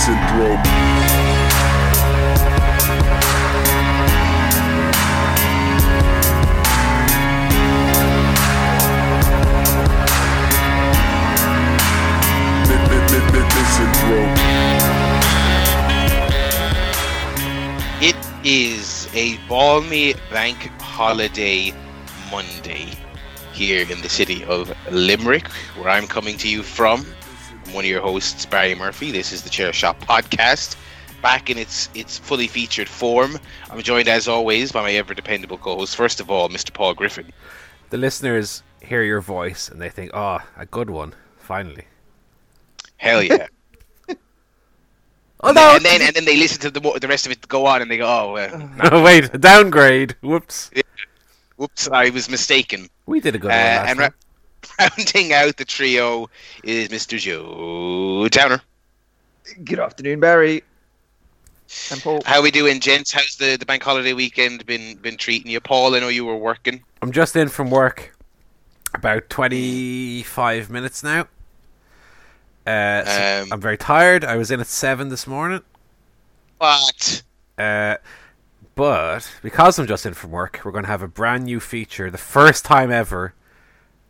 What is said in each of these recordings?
syndrome. It is a balmy bank holiday Monday here in the city of Limerick, where I'm coming to you from. I'm one of your hosts, Barry Murphy. This is the Chair Shot podcast, back in its its fully featured form. I'm joined, as always, by my ever dependable co-host. First of all, Mr. Paul Griffin. The listeners hear your voice and they think, "Oh, a good one, finally." Hell yeah! Oh no! and then and then they listen to the the rest of it go on, and they go, "Oh, uh, no, wait, a downgrade. Whoops. whoops, I was mistaken." We did a good Uh, one rounding out the trio is Mr. Joe Towner. Good afternoon, Barry. And Paul. How we doing, gents? How's the, the bank holiday weekend been been treating you? Paul, I know you were working. I'm just in from work. About 25 minutes now. Uh, so Um, I'm very tired. I was in at seven this morning. What? Uh, but because I'm just in from work, we're going to have a brand new feature. The first time ever.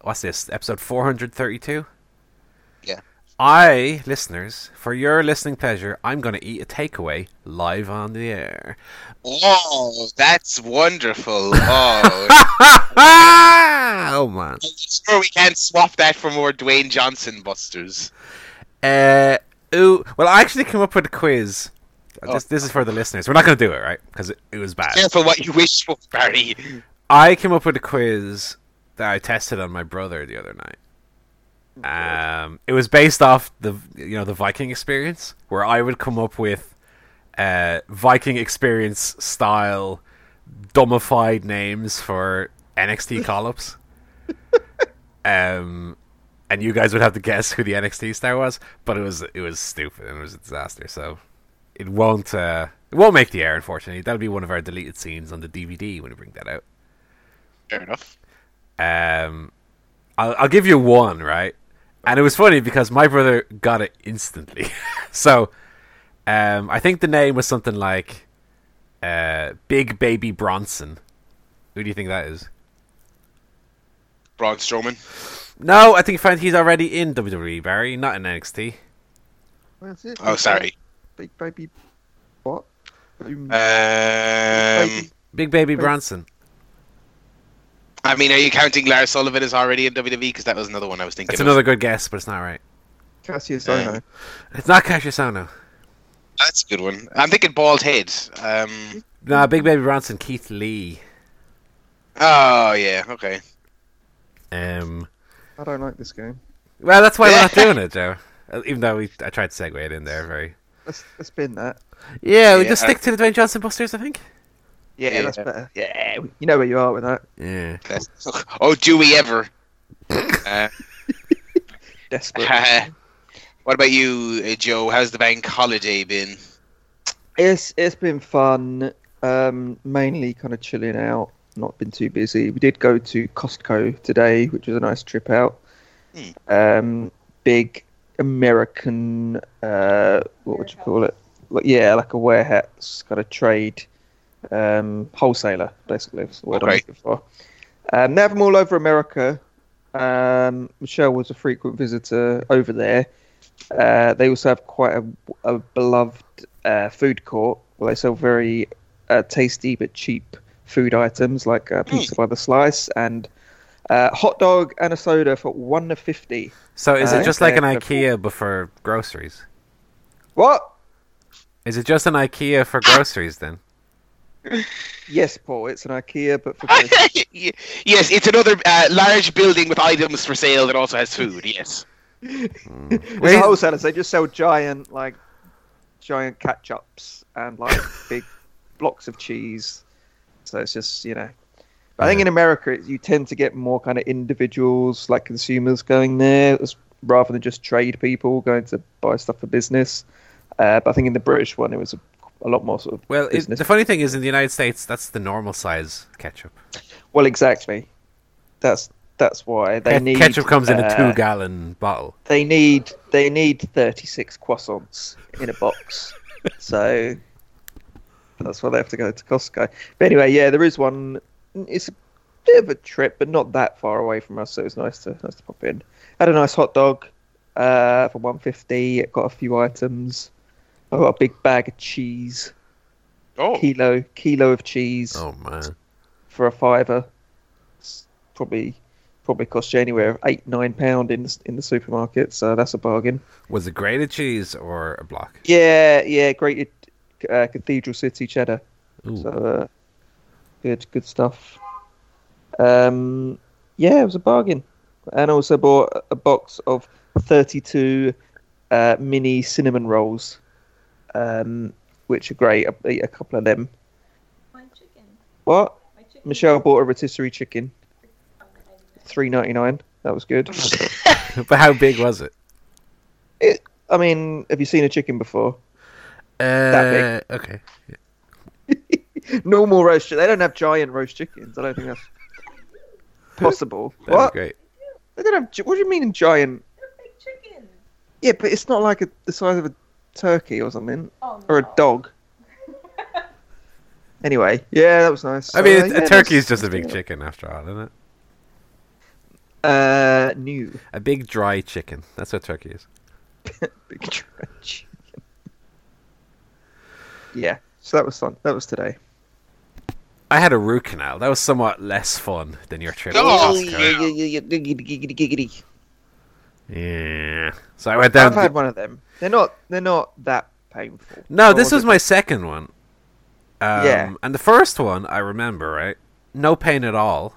What's this? Episode 432? Yeah. I, listeners, for your listening pleasure, I'm going to eat a takeaway live on the air. Oh, that's wonderful. Oh, oh, man. sure we can't swap that for more Dwayne Johnson busters. Uh, ooh, well, I actually came up with a quiz. Oh. This, this is for the listeners. We're not going to do it, right? Because it, it was bad. Careful what you wish for, Barry. I came up with a quiz I tested on my brother the other night. Um, it was based off the you know the Viking experience, where I would come up with uh, Viking experience style dumbified names for NXT call-ups. um, and you guys would have to guess who the NXT star was, but it was it was stupid and it was a disaster. So it won't uh, it won't make the air, unfortunately. That'll be one of our deleted scenes on the DVD when we bring that out. Fair enough. Um, I'll, I'll give you one, right? And it was funny because my brother got it instantly. so, um, I think the name was something like uh, Big Baby Bronson. Who do you think that is? Braun Strowman. No, I think find he's already in WWE, Barry, not in NXT. Where's it? Oh, sorry. Big baby. What? Boom. Um, Big Baby Wait. Bronson. I mean, are you counting Lars Sullivan as already in WWE? Because that was another one I was thinking. That's of. another good guess, but it's not right. Kassius Ohno. It's not Kassius Ohno. That's a good one. I'm thinking bald head. Um. No, Big Baby Bronson, Keith Lee. Oh yeah. Okay. Um, I don't like this game. well, that's why we're not doing it, Joe. Uh, Even though we, I tried to segue it in there, very. Let's, let's spin that. Yeah, we Yeah, just I- stick to the Dwayne Johnson Busters, I think. Yeah, Yeah. that's better. Yeah, you know where you are with that. Yeah. oh, do we ever? uh, Desperate. what about you, uh, Joe? How's the bank holiday been? It's it's been fun. Um, mainly kind of chilling out. Not been too busy. We did go to Costco today, which was a nice trip out. Hmm. Um, big American. Uh, what would you call it? Like, yeah, like a warehouse kind of trade um, wholesaler, basically. That's the word I'm looking for. Um, they have them all over America. Um, Michelle was a frequent visitor over there. Uh, they also have quite a, a beloved uh, food court where they sell very uh, tasty but cheap food items like uh, pizza by the slice and uh, hot dog and a soda for one to fifty. So is it Uh, just like an yeah, IKEA but for groceries? What? Is it just an IKEA for groceries then? Yes, Paul. It's an IKEA, but for yes, it's another uh, large building with items for sale that also has food. Yes. It's Wait. a wholesalers. They just sell giant like giant ketchups and like big blocks of cheese. So it's just you know. But I think in America you tend to get more kind of individuals like consumers going there rather than just trade people going to buy stuff for business. Uh, but I think in the British one it was a, a lot more sort of Well, it, the funny thing is, in the United States, that's the normal size ketchup. well, exactly. That's That's why they Ke- need ketchup comes in a uh, two-gallon bottle. They need they need thirty six croissants in a box. so that's why they have to go to Costco. But anyway, yeah, there is one. It's a bit of a trip, but not that far away from us, so it was nice to nice to pop in. Had a nice hot dog uh, for one fifty. Got a few items. I got a big bag of cheese, Oh, kilo kilo of cheese Oh man, for a fiver. It's probably probably cost you anywhere eight nine pound in the, in the supermarket, so that's a bargain. was it grated cheese or a block? Yeah, yeah, grated uh, Cathedral City cheddar. Ooh. So uh, good, good stuff. Um, yeah, it was a bargain, and I also bought a box of thirty-two uh, mini cinnamon rolls, um, which are great. I ate a couple of them. My chicken. What? My chicken. Michelle bought a rotisserie chicken, Okay, I didn't know. three ninety-nine. That was good. but how big was it? It, I mean, have you seen a chicken before? Uh, that big. okay. Normal roast. chi- They don't have giant roast chickens. I don't think that's possible. That'd what? great. They don't have. What do you mean giant? They're big chickens. Yeah, but it's not like a, the size of a turkey or something, Oh, or a dog. Anyway, yeah, that was nice. I mean, So, a- uh, a turkey is just a big chicken after all, isn't it? Uh, new A big dry chicken. That's what turkey is. big dry chicken. Yeah, so that was fun. That was today. I had a root canal. That was somewhat less fun than your trip. to Oh, Costco. yeah, yeah, yeah, giggity, giggity, giggity. Yeah. So I went down. I've had one of them. They're not. They're not that painful. No, this was my second one. Um, Yeah. And the first one, I remember, right? No pain at all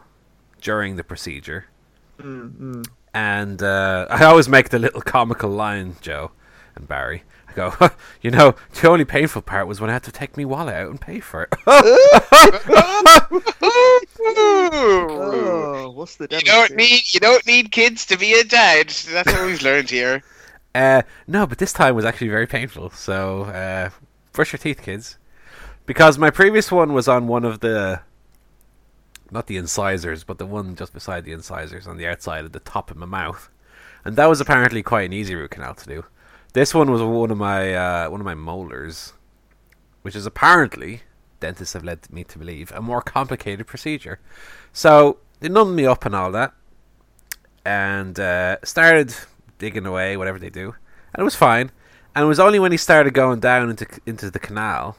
during the procedure. Mm, mm. And uh, I always make the little comical line, Joe and Barry. I go, you know, the only painful part was when I had to take me wallet out and pay for it. Oh, what's the you don't need you don't need kids to be a dad. That's what we've learned here. Uh, no, but this time was actually very painful. So uh, brush your teeth, kids, because my previous one was on one of the, not the incisors, but the one just beside the incisors on the outside of the top of my mouth, and that was apparently quite an easy root canal to do. This one was one of my uh, one of my molars, which is apparently dentists have led me to believe a more complicated procedure. So they numbed me up and all that, and uh, started digging away, whatever they do, and it was fine. And it was only when he started going down into into the canal,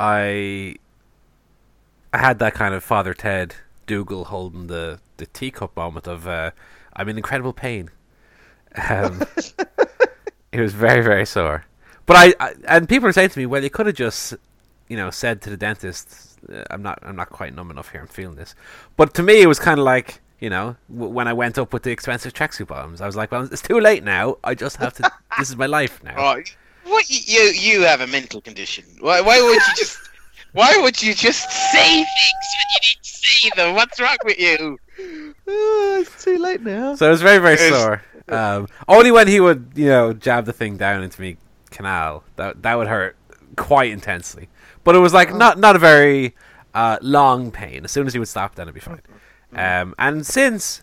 I I had that kind of Father Ted Dougal holding the the teacup moment of uh, I'm in incredible pain. Um, it was very very sore, but I, I and people are saying to me, well, you could have just you know said to the dentist, uh, I'm not I'm not quite numb enough here. I'm feeling this, but to me it was kind of like you know w- when I went up with the expensive tracksuit bottoms, I was like, well, it's too late now. I just have to. this is my life now. Oh, what you you have a mental condition? Why why would you just why would you just say things when you need to say them? What's wrong with you? Oh, it's too late now. So it was very, very It's- sore. Um, only when he would, you know, jab the thing down into me canal that that would hurt quite intensely. But it was like not not a very uh, long pain. As soon as he would stop, then it'd be fine. Um, and since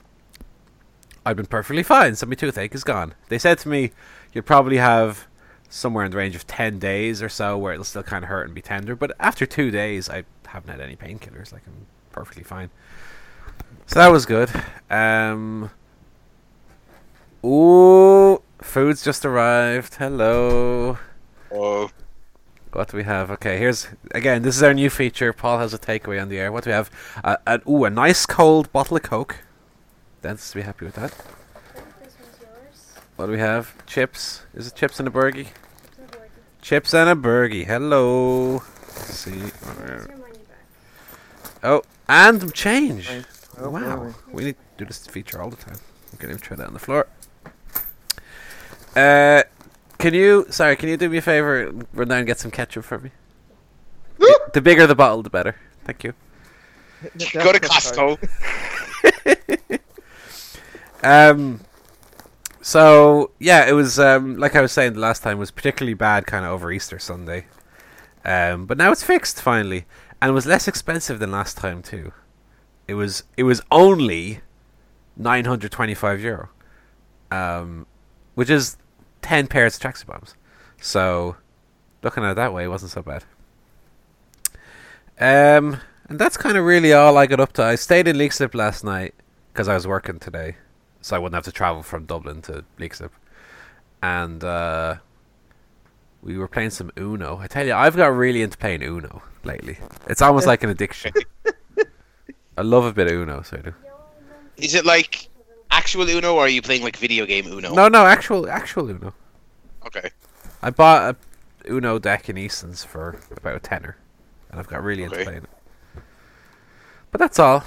I've been perfectly fine, so my toothache is gone. They said to me, you'll probably have somewhere in the range of ten days or so where it'll still kind of hurt and be tender. But after two days, I haven't had any painkillers. Like I'm perfectly fine. So that was good. Um, ooh, food's just arrived. Hello. Oh, What do we have? Okay, here's again. This is our new feature. Paul has a takeaway on the air. What do we have? Uh, an, ooh, a nice cold bottle of Coke. Dentist will be happy with that. This one's yours. What do we have? Chips. Is it chips and a burgie? It's. Chips and a burgie. Hello. Let's see. Your money back. Oh, and change. Oh, wow. boy. We need to do this feature all the time. I'm going to try that on the floor. Uh, can you, sorry, can you do me a favor run down and get some ketchup for me? the, the bigger the bottle, the better. Thank you. go to Costco. Um, so yeah, it was um, like I was saying the last time was particularly bad, kind of over Easter Sunday. Um, but now it's fixed finally, and it was less expensive than last time too. It was it was only nine hundred twenty-five euro, um, which is ten pairs of tracksuit bombs. So, looking at it that way, it wasn't so bad. Um, and that's kind of really all I got up to. I stayed in Leixlip last night because I was working today, so I wouldn't have to travel from Dublin to Leixlip. And uh, we were playing some Uno. I tell you, I've got really into playing Uno lately. It's almost like an addiction. I love a bit of Uno, so I do. Is it like actual Uno, or are you playing like video game Uno? No, no, actual, actual Uno. Okay. I bought a Uno deck in Eason's for about a tenner, and I've got really into playing it. But that's all.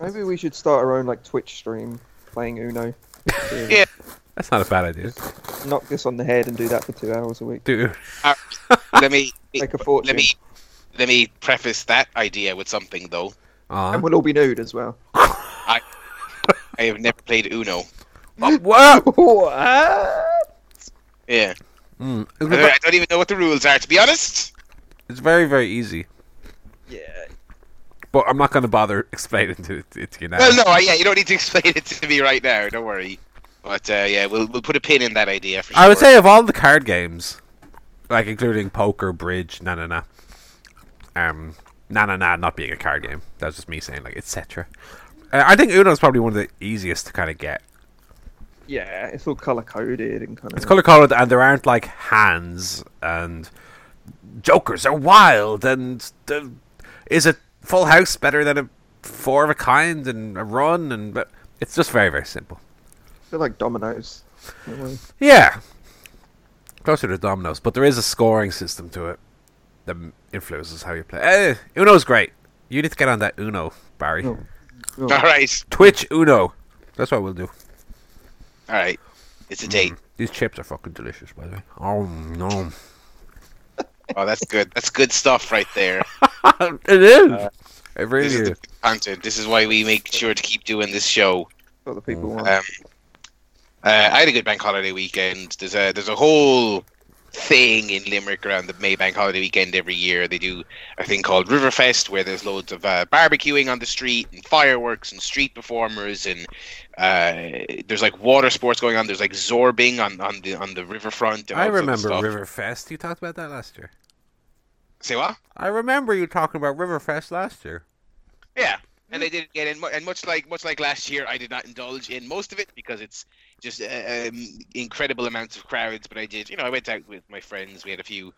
Maybe we should start our own like Twitch stream playing Uno. Yeah. That's not a bad idea, Knock this on the head and do that for two hours a week. dude. let me Make a fortune. let me let me preface that idea with something though. Aw. And we'll all be nude as well. I have never played Uno. Whoa! what? Yeah. Mm. I don't, I don't even know what the rules are to be honest. It's very, very easy. Yeah. But I'm not going to bother explaining to, it to you now. Well, no, yeah, you don't need to explain it to me right now. Don't worry. But uh, yeah, we'll we'll put a pin in that idea for sure. I would say of all the card games, like including poker, bridge, na na na, um, na na na, not being a card game. That's just me saying like etc. Uh, I think Uno is probably one of the easiest to kind of get. Yeah, it's all color coded and kind of. It's color coded, and there aren't like hands and jokers are wild. And the, is it full house better than a four of a kind and a run? And but it's just very very simple. They're like dominoes. a. Yeah. Closer to dominoes, but there is a scoring system to it that influences how you play. Eh, Uno's great. You need to get on that Uno, Barry. Oh. All right, Twitch Uno. That's what we'll do. all right. It's a date. These chips are fucking delicious, by the way. Oh no, Oh, that's good. That's good stuff right there. it is. Uh, it really This is is. the content. This is why we make sure to keep doing this show. What the people want. Um, uh, I had a good bank holiday weekend. There's a there's a whole thing in Limerick around the May bank holiday weekend every year. They do a thing called Riverfest where there's loads of uh, barbecuing on the street and fireworks and street performers and uh, there's like water sports going on. There's like zorbing on, on the on the riverfront. I all sorts of remember. Riverfest. You talked about that last year. Say what? I remember you talking about Riverfest last year. Yeah, and they didn't get in, and much like much like last year, I did not indulge in most of it because it's just uh, um, incredible amounts of crowds. But I did, you know, I went out with my friends. We had a few,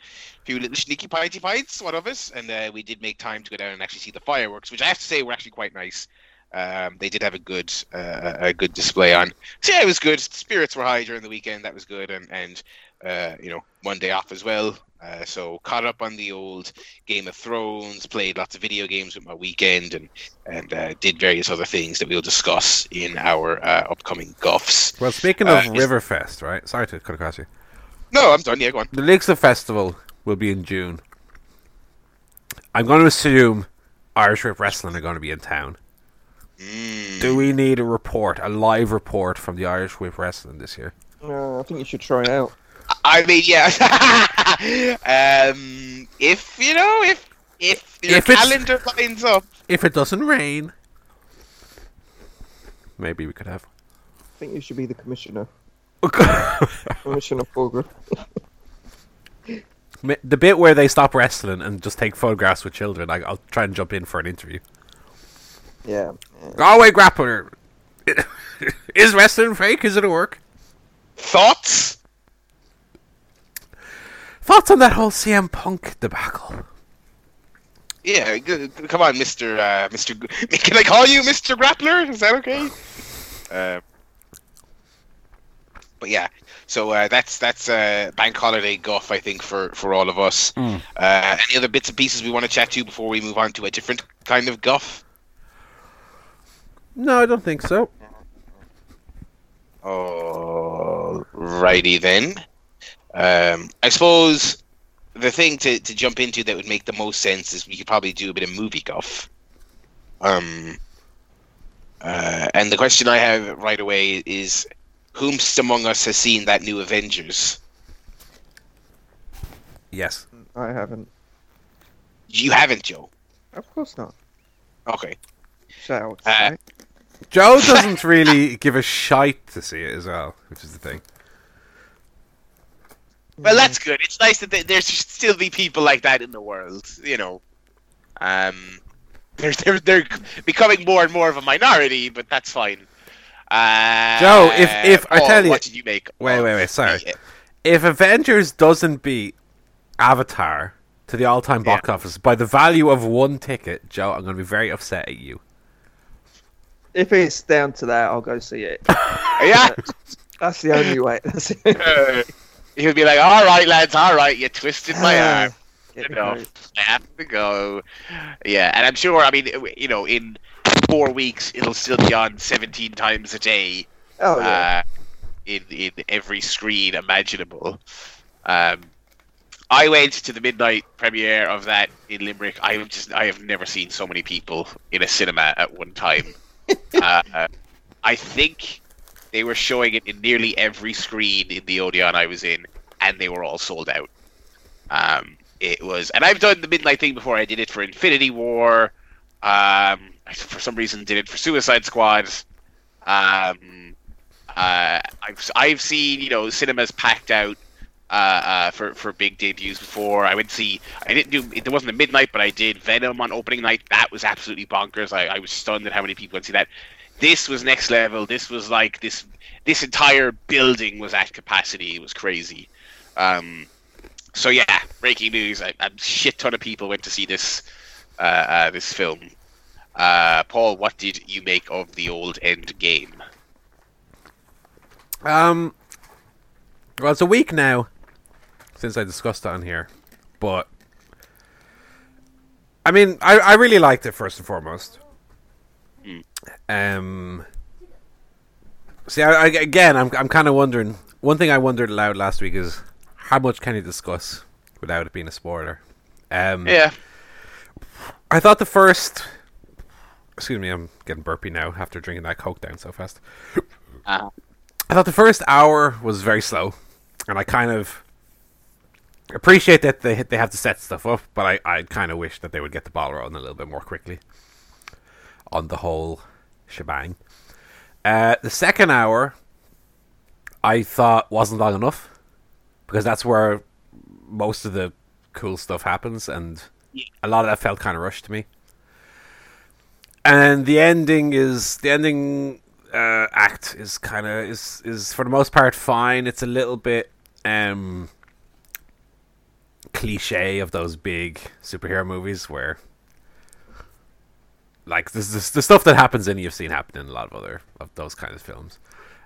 few little sneaky pinty pints, one of us, and uh, we did make time to go down and actually see the fireworks, which I have to say were actually quite nice. Um, they did have a good uh, a good display on. So yeah, it was good. Spirits were high during the weekend. That was good, and and uh, you know Monday off as well. Uh, so caught up on the old Game of Thrones, played lots of video games with my weekend, and and uh, did various other things that we'll discuss in our uh, upcoming guffs. Well, speaking Uh, of is- Riverfest, right? Sorry to cut across you. No, I'm done. Yeah, go on. The Lixo Festival will be in June. I'm going to assume Irish Whip Wrestling are going to be in town. Mm. Do we need a report, a live report from the Irish Whip Wrestling this year? No, I think you should try it out. I mean, yeah. um, if you know, if if your If calendar lines up, If it doesn't rain, maybe we could have. I think you should be the commissioner. Commissioner Fulgrim. the bit where they stop wrestling and just take photographs with children, I, I'll try and jump in for an interview. Yeah. yeah. Go away, grappler. Is wrestling fake? Is it a work? thoughts. Thoughts on that whole CM Punk debacle? Yeah, g- g- come on, Mister uh, Mister. G- Can I call you Mister Grappler? Is that okay? Uh, but yeah, so uh, that's that's uh, bank holiday guff, I think, for for all of us. Mm. Uh, any other bits and pieces we want to chat to before we move on to a different kind of guff? No, I don't think so. All righty then. Um, I suppose the thing to, to jump into that would make the most sense is we could probably do a bit of movie guff. Um, uh, and the question I have right away is, whomst among us has seen that new Avengers? Yes. I haven't. You haven't, Joe. Of course not. Okay. Shout. Uh. Joe doesn't really give a shite to see it as well, which is the thing. Well, that's good. It's nice that there- there should still be people like that in the world. You know, um, they're they're they're becoming more and more of a minority, but that's fine. Uh, Joe, if- if- I tell you- what did you make? Wait, of wait, wait, sorry. the- If Avengers doesn't beat Avatar to the all-time box office by the value of one ticket, Joe, I'm going to be very upset at you. If it's down to that, I'll go see it. yeah, That's the only way. Uh, he'll be like, "All right, lads, all right, you twisted my arm." You know. I have to go. Yeah, and I'm sure. I mean, you know, in four weeks, it'll still be on 17 times a day. Oh yeah. uh, in in every screen imaginable. Um, I went to the midnight premiere of that in Limerick. I have just I have never seen so many people in a cinema at one time. uh, I think they were showing it in nearly every screen in the Odeon I was in, and they were all sold out. Um, it was, and I've done the midnight thing before. I did it for Infinity War. Um, I, for some reason, did it for Suicide Squad. Um, uh, I've I've seen you know cinemas packed out uh, uh, for for big debuts before. I to see. I didn't do. There wasn't a midnight, but I did Venom on opening night. That was absolutely bonkers. I, I was stunned at how many people to see that. This was next level. This was like this. This entire building was at capacity. It was crazy. Um, so yeah, breaking news. A, a shit ton of people went to see this uh, uh, this film. Uh, Paul, what did you make of the old End Game? Um, well, it's a week now since I discussed it on here, but I mean, I, I really liked it first and foremost. Um, see, I, I, again, I'm I'm kind of wondering. One thing I wondered aloud last week is how much can you discuss without it being a spoiler. Um, Yeah, I thought the first. Excuse me, I'm getting burpy now after drinking that coke down so fast. uh, I thought the first hour was very slow, and I kind of appreciate that they they have to set stuff up, but I, I kind of wish that they would get the ball rolling a little bit more quickly on the whole shebang. Uh, the second hour, I thought wasn't long enough because that's where most of the cool stuff happens, and a lot of that felt kind of rushed to me. And the ending is the ending uh, act is kind of is is for the most part fine. It's a little bit um cliche of those big superhero movies where like this this the stuff that happens in you've seen happen in a lot of other of those kind of films.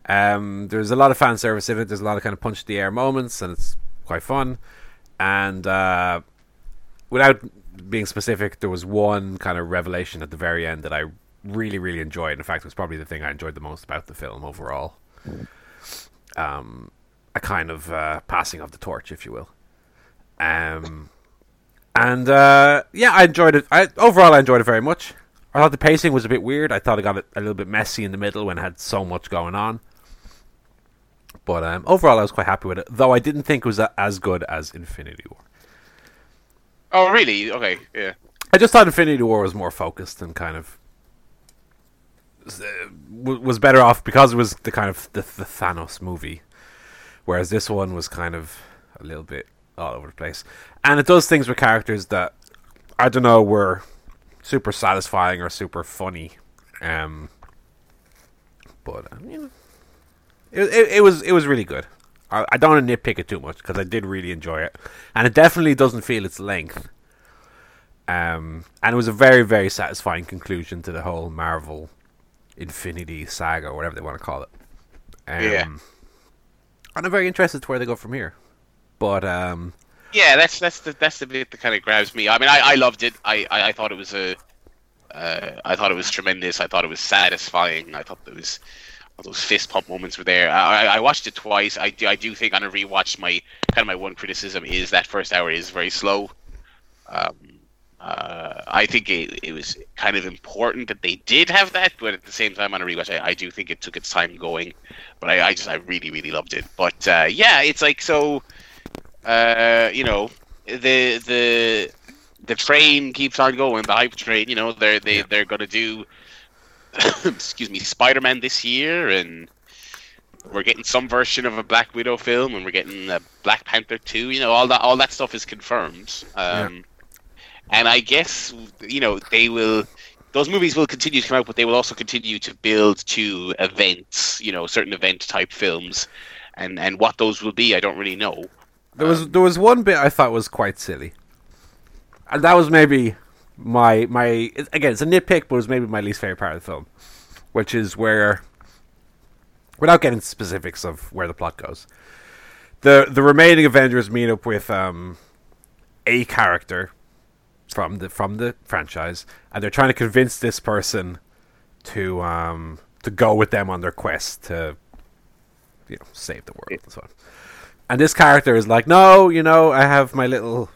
Um, there's a lot of fan service in it. There's a lot of kind of punch the air moments, and it's quite fun. And uh, without being specific, there was one kind of revelation at the very end that I really, really enjoyed. In fact, it was probably the thing I enjoyed the most about the film overall. Um, a kind of uh, passing of the torch, if you will. Um, and uh, yeah, I enjoyed it. I overall I enjoyed it very much. I thought the pacing was a bit weird. I thought it got a, little bit messy in the middle when it had so much going on. But um, overall, I was quite happy with it. Though I didn't think it was as good as Infinity War. Oh, really? Okay, yeah. I just thought Infinity War was more focused and kind of was better off because it was the kind of the, the Thanos movie, whereas this one was kind of a little bit all over the place, and it does things with characters that I don't know were super satisfying or super funny, um, but um, you know, it, it it was it was really good. I, I don't want to nitpick it too much because I did really enjoy it, and it definitely doesn't feel its length. Um, and it was a very, very satisfying conclusion to the whole Marvel Infinity saga, or whatever they want to call it. Um, Yeah. And I'm very interested to where they go from here. But um, Yeah, that's that's the that's the bit that kind of grabs me. I mean, I, I loved it. I, I, I thought it was a, uh, I thought it was tremendous. I thought it was satisfying. I thought all those fist pump moments were there. I, I- I watched it twice. I do I do think on a rewatch, my kind of my one criticism is that first hour is very slow. Um, uh, I think it, it was kind of important that they did have that, but at the same time, on a rewatch, I, I do think it took its time going. But I, I just I really really loved it. But uh, yeah, it's like so uh, you know, the the the train keeps on going. The hype train, you know, they're they Yeah. they're gonna do excuse me, Spider-Man this year, and we're getting some version of a Black Widow film, and we're getting a Black Panther two. You know, all that all that stuff is confirmed. Um, And I guess you know they will. Those movies will continue to come out, but they will also continue to build to events. You know, certain event type films, and and what those will be, I don't really know. There was there was one bit I thought was quite silly, and that was maybe my my again it's a nitpick, but it was maybe my least favorite part of the film, which is where, without getting specifics of where the plot goes, the the remaining Avengers meet up with um a character from the from the franchise, and they're trying to convince this person to um to go with them on their quest to you know save the world on. And this character is like, no, you know, I have my little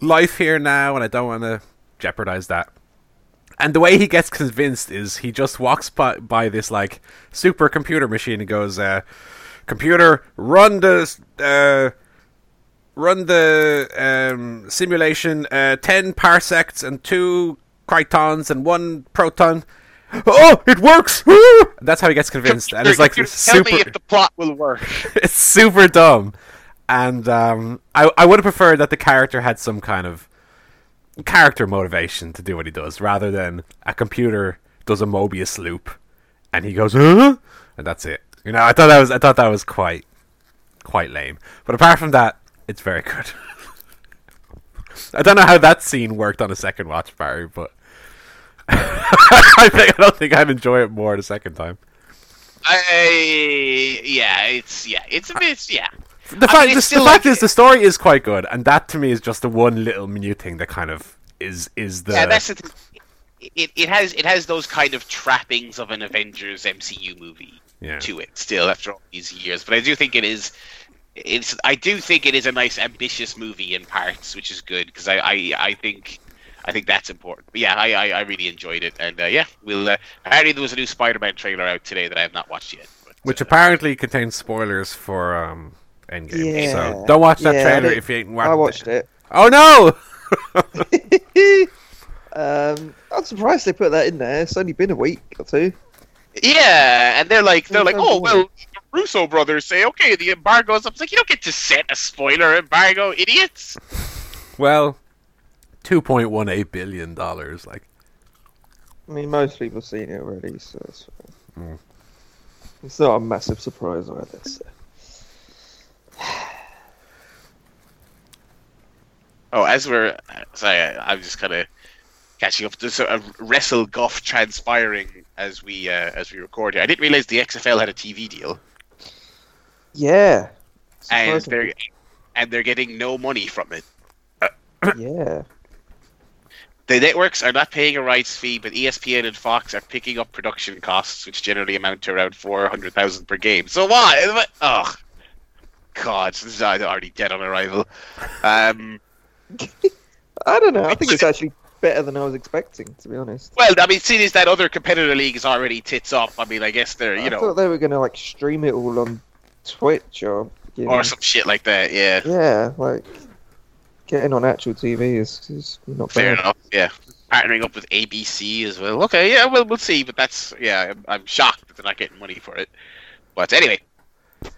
life here now, and I don't want to jeopardize that. And the way he gets convinced is he just walks by, by this like supercomputer machine and goes, uh, "Computer, run the uh, run the um, simulation uh, ten parsecs and two critons and one proton." Oh, it works! That's how he gets convinced, and it's like Tell super me if the plot will work. it's super dumb. And um, I I would have preferred that the character had some kind of character motivation to do what he does, rather than a computer does a Mobius loop and he goes, huh? and that's it. You know, I thought that was I thought that was quite quite lame. But apart from that, it's very good. I don't know how that scene worked on a second watch, Barry, but I think I don't think I'd enjoy it more the second time. I yeah, it's yeah, it's a bit yeah. The I fact, mean, the, the fact like- is, the story is quite good, and that to me is just the one little minute thing that kind of is is the Yeah, that's the thing. It, it has it has those kind of trappings of an Avengers MCU movie yeah. to it still after all these years. But I do think it is it's I do think it is a nice ambitious movie in parts, which is good because I, I I think I think that's important. But yeah, I, I, I really enjoyed it, and uh, yeah, we'll. Uh, apparently, there was a new Spider-Man trailer out today that I have not watched yet. But, which uh, apparently contains spoilers for um, Endgame. Yeah. So don't watch that Yeah, trailer if you ain't watched. I watched it. Oh no! um, I'm surprised they put that in there. It's only been a week or two. Yeah, and they're like they're like, Oh, oh well, Russo brothers say okay, the embargo's up. It's like you don't get to set a spoiler embargo, idiots. well, two point one eight billion dollars. Like, I mean, most people have seen it already, so it's. Mm. it's not a massive surprise either. So. Oh, as we're sorry, I- I'm just kind of catching up. There's a, a wrestle guff transpiring as we uh, as we record here. I didn't realize the XFL had a TV deal, Yeah. and they're and they're getting no money from it. yeah. The networks are not paying a rights fee, but ESPN and Fox are picking up production costs, which generally amount to around four hundred thousand per game. So why? Oh, God, this is already dead on arrival. Um, I don't know. I think it's actually better than I was expecting, to be honest. well, I mean, seeing as that other competitor league is already tits up, I mean, I guess they're you I know thought they were gonna like stream it all on Twitch or you know, or some shit like that. Yeah, yeah, like getting on actual TV is, is not fair bad. enough. Yeah, partnering up with ABC as well. Okay, yeah, well, we'll see. But that's yeah, I'm, I'm shocked that they're not getting money for it. But anyway,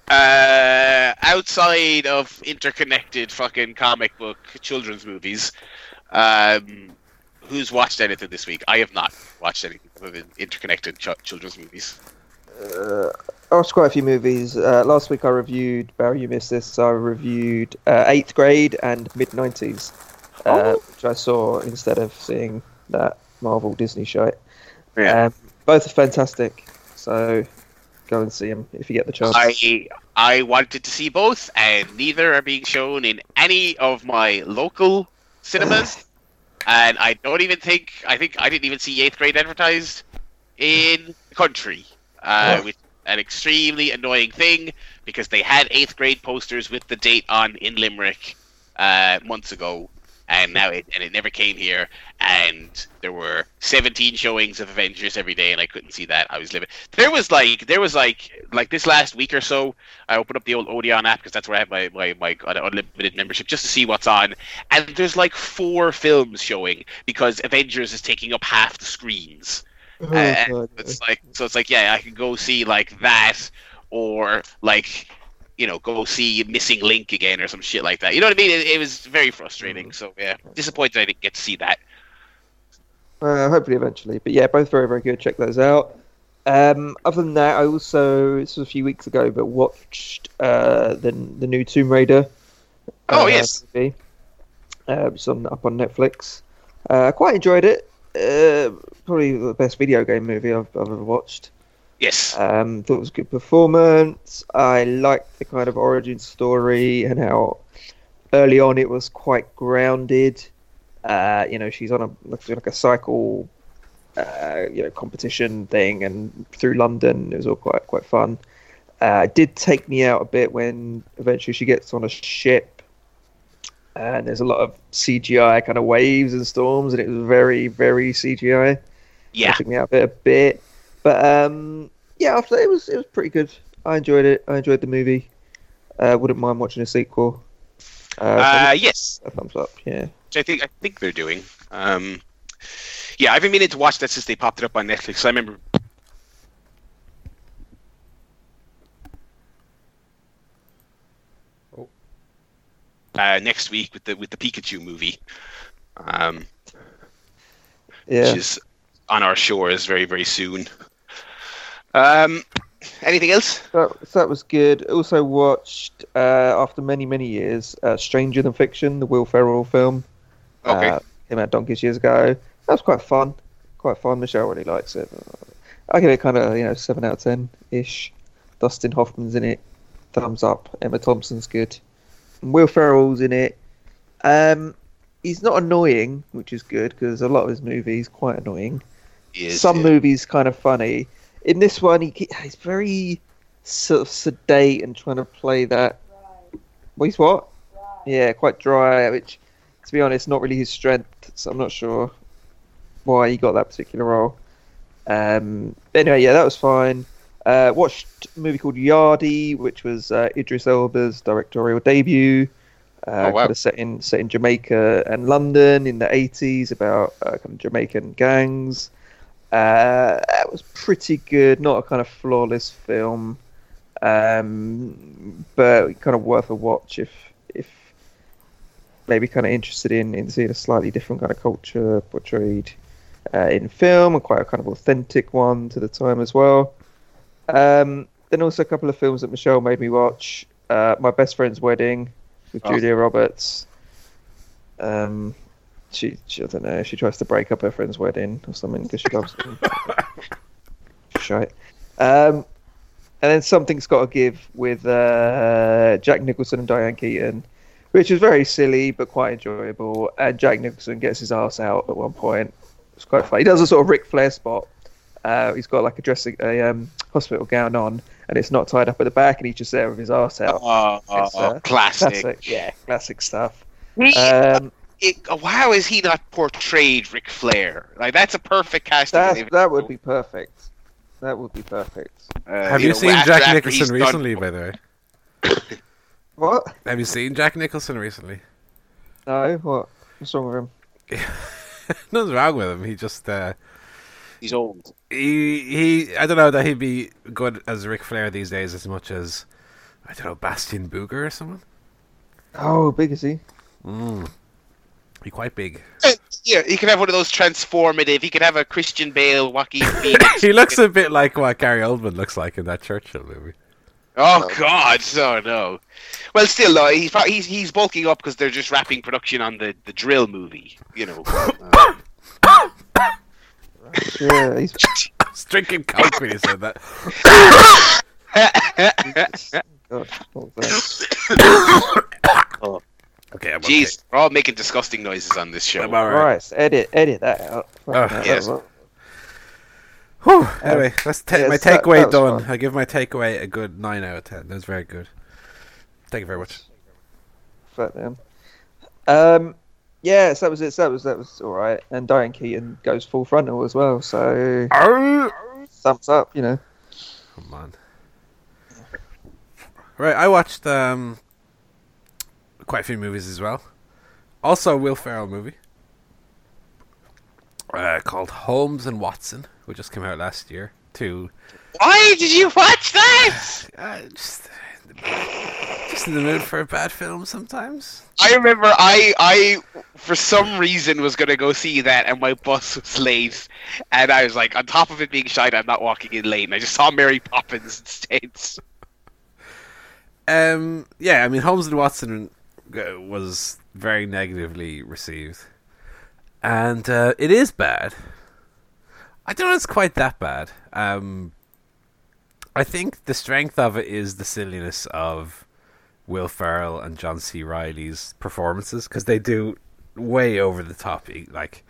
uh, outside of interconnected fucking comic book children's movies, um, who's watched anything this week? I have not watched anything other than interconnected ch- children's movies. Uh, I watched quite a few movies. Uh, last week I reviewed Barry. You missed this. I reviewed uh, Eighth Grade and Mid Nineties, uh, Oh. which I saw instead of seeing that Marvel Disney shite. Yeah. Um, both are fantastic. So go and see them if you get the chance. I I wanted to see both, and neither are being shown in any of my local cinemas. and I don't even think I think I didn't even see eighth grade advertised in the country, uh, is an extremely annoying thing because they had eighth grade posters with the date on in Limerick uh, months ago, and now it and it never came here. And there were 17 showings of Avengers every day, and I couldn't see that. I was living. There was like there was like like this last week or so. I opened up the old Odeon app because that's where I have my my my unlimited membership just to see what's on. And there's like four films showing because Avengers is taking up half the screens. Oh, Uh, it's like so it's like yeah, I can go see like that or like you know go see Missing Link again or some shit like that. You know what I mean? It, it was very frustrating. So yeah, disappointed I didn't get to see that. Uh, hopefully eventually. But yeah, both very, very good. Check those out. Um, other than that, I also this was a few weeks ago, but watched uh, the the new Tomb Raider. Oh, uh, yes. movie. Uh, it's on up on Netflix. Uh, I quite enjoyed it. Probably the best video game movie I've, I've ever watched. Yes. Um, thought it was a good performance. I liked the kind of origin story and how early on it was quite grounded. Uh, you know, she's on a like a cycle, uh, you know, competition thing, and through London, it was all quite quite fun. Uh, it did take me out a bit when eventually she gets on a ship, and there's a lot of CGI kind of waves and storms, and it was very very CGI Yeah. took me out of it a bit. But um, yeah, after that, it was it was pretty good. I enjoyed it. I enjoyed the movie. Uh, wouldn't mind watching a sequel. Uh, Uh, yes. a thumbs up. Yeah. Which I think I think they're doing. Um, yeah, I haven't been meaning to watch that since they popped it up on Netflix. I remember. Oh. Uh, next week with the with the Pikachu movie, um, Yeah. which is on our shores very very soon. Um, anything else? That, so that was good. Also watched uh, after many many years, uh, Stranger Than Fiction, the Will Ferrell film. Okay. Uh, came out donkeys years ago. That was quite fun. Quite fun. Michelle really likes it. I give it kind of you know seven out of ten ish. Dustin Hoffman's in it. Thumbs up. Emma Thompson's good. And Will Ferrell's in it. Um, he's not annoying, which is good because a lot of his movies quite annoying. Is, Some yeah. movies kind of funny. In this one, he he's very sort of sedate and trying to play that. Well, he's what? Yeah, quite dry. Which, to be honest, not really his strength. So I'm not sure why he got that particular role. Um, anyway, yeah, that was fine. Uh, watched a movie called Yardie, which was uh, Idris Elba's directorial debut. Uh, Oh, wow. kind of set in set in Jamaica and London in the 80s about uh, kind of Jamaican gangs. Uh, that was pretty good. Not a kind of flawless film, um, but kind of worth a watch if if maybe kind of interested in, in seeing a slightly different kind of culture portrayed uh, in film, and quite a kind of authentic one to the time as well. Um, then also a couple of films that Michelle made me watch. Uh, My Best Friend's Wedding with Oh. Julia Roberts. Um, she, she, I don't know, she tries to break up her friend's wedding or something because she loves him. Shite. Um, and then Something's Got to Give with uh, Jack Nicholson and Diane Keaton, which is very silly but quite enjoyable. And Jack Nicholson gets his ass out at one point. It's quite funny. He does a sort of Ric Flair spot. Uh, he's got like a dressing, a um, hospital gown on, and it's not tied up at the back, and he's just there with his ass out. Oh, It's, uh, classic. Classic, yeah, classic stuff. Um, it, how is he not portrayed Ric Flair? Like that's a perfect casting. that that would be perfect. That would be perfect. Uh, Have you, know, seen after- Jack after Nicholson he's done- recently, by the way? What? Have you seen Jack Nicholson recently? No, what? What's wrong with him? Nothing's wrong with him. He just uh, He's old. he he. I don't know that he'd be good as Ric Flair these days as much as I don't know Bastion Booger or someone. Oh, big is he? Mm. He quite big. Uh, Yeah, he could have one of those transformative. He could have a Christian Bale, Joaquin Phoenix. he looks a bit like what Gary Oldman looks like in that Churchill movie. Oh God, oh no. Well, still, uh, he's he's he's bulking up because they're just wrapping production on the the drill movie. You know. Uh, Yeah, he's. I was drinking coke when you said that. God, what was that? Okay, I'm okay. Jeez, we're all making disgusting noises on this show. I'm all right. Right, edit, edit that out. Oh, Fucking yes. that Whew, anyway, that's ta- yes, my that- that takeaway done. fun. I give my takeaway a good nine out of ten. That was very good. Thank you very much. Fuck them. Um, yeah, so that was it. So that was that was all right. And Diane Keaton goes full frontal as well. So thumbs up, you know. Come on. Right, I watched um, quite a few movies as well. Also, a Will Ferrell movie uh, called Holmes and Watson which just came out last year, to Why did you watch that? uh, just just in the mood for a bad film sometimes. I remember I I for some reason was gonna go see that and my bus was late and I was like on top of it being shite I'm not walking in late and I just saw Mary Poppins instead. Um, yeah, I mean, Holmes and Watson was very negatively received, and uh, it is bad. I don't know it's quite that bad. Um, I think the strength of it is the silliness of Will Ferrell and John C. Reilly's performances because they do way over the top, like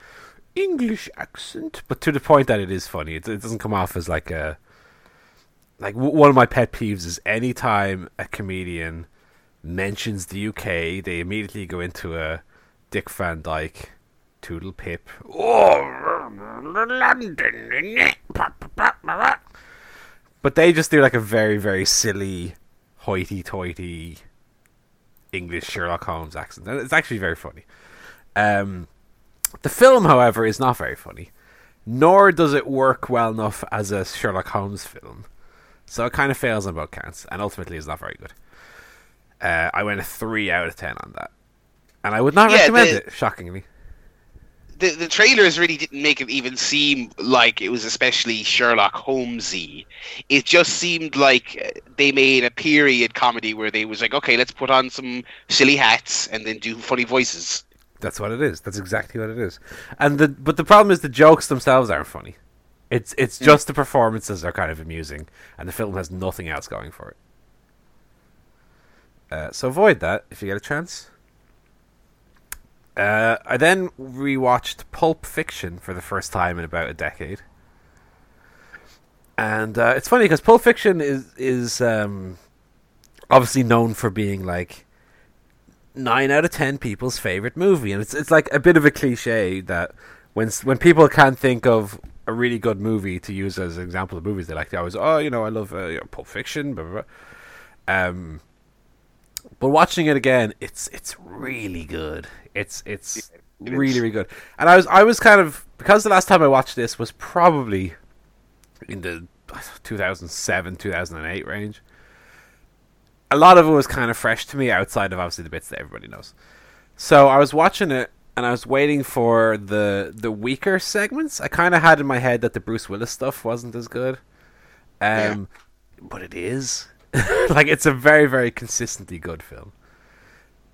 English accent, but to the point that it is funny. It, it doesn't come off as like a like w- one of my pet peeves is anytime a comedian mentions the UK, they immediately go into a Dick Van Dyke, Toodle Pip, oh, London, but they just do like a very very silly, hoity-toity English Sherlock Holmes accent. And It's actually very funny. Um, the film, however, is not very funny, nor does it work well enough as a Sherlock Holmes film. So it kind of fails on both counts, and ultimately is not very good. Uh, I went a three out of ten on that, and I would not Yeah, recommend the- it. Shockingly, The the trailers really didn't make it even seem like it was especially Sherlock Holmesy. It just seemed like uh, they made a period comedy where they was like, okay, let's put on some silly hats and then do funny voices. that's what it is. That's exactly what it is. And the but the problem is the jokes themselves aren't funny. It's it's just the performances are kind of amusing, and the film has nothing else going for it. Uh, so avoid that if you get a chance. Uh, I then rewatched Pulp Fiction for the first time in about a decade, and uh, it's funny because Pulp Fiction is is um, obviously known for being like nine out of ten people's favorite movie, and it's it's like a bit of a cliche that when when people can't think of a really good movie to use as an example of movies they like, they always oh you know I love uh, you know, Pulp Fiction, blah, blah, blah. um. But watching it again, it's it's really good. It's it's it really is. really good. And I was I was kind of because the last time I watched this was probably in the 2007 2008 range. A lot of it was kind of fresh to me outside of obviously the bits that everybody knows. So I was watching it and I was waiting for the the weaker segments. I kind of had in my head that the Bruce Willis stuff wasn't as good. Um but it is. like it's a very very consistently good film.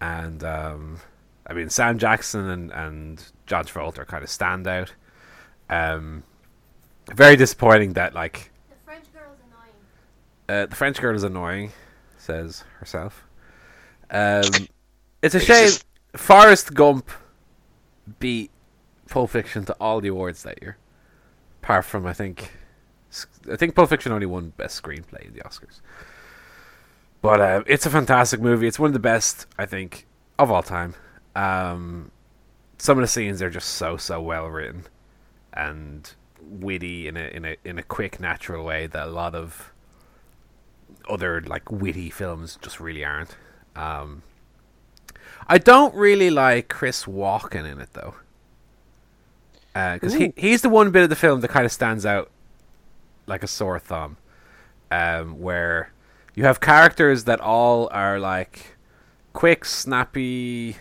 And um I mean Sam Jackson and and John Travolta are kind of standout. Um very disappointing that like The French girl's annoying. uh, the French girl is annoying, says herself. Um, it's a shame. just- Forrest Gump beat Pulp Fiction to all the awards that year, apart from I think, I think Pulp Fiction only won Best Screenplay in the Oscars. But uh, it's a fantastic movie. It's one of the best I think of all time. Um, some of the scenes are just so so well written and witty in a in a in a quick natural way that a lot of other like witty films just really aren't. Um, I don't really like Chris Walken in it though, because he he's the one bit of the film that kind of stands out like a sore thumb, um, where you have characters that all are like quick, snappy,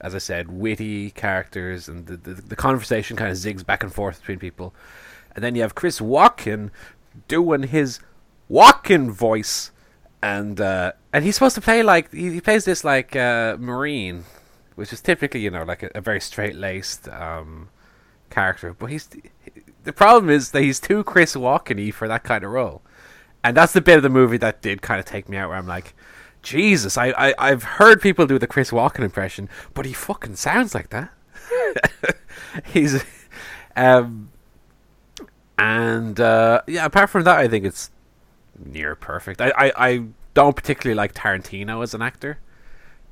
as I said, witty characters, and the the, the conversation kind of zigs back and forth between people, and then you have Chris Walken doing his Walken voice, and uh, and he's supposed to play like he, he plays this like uh, marine, which is typically you know like a, a very straight laced um, character, but he's the problem is that he's too Chris Walken-y for that kind of role, and that's the bit of the movie that did kind of take me out where I'm like. Jesus, I, I I've heard people do the Chris Walken impression, but he fucking sounds like that. He's, um, and uh, yeah. Apart from that, I think it's near perfect. I, I, I don't particularly like Tarantino as an actor,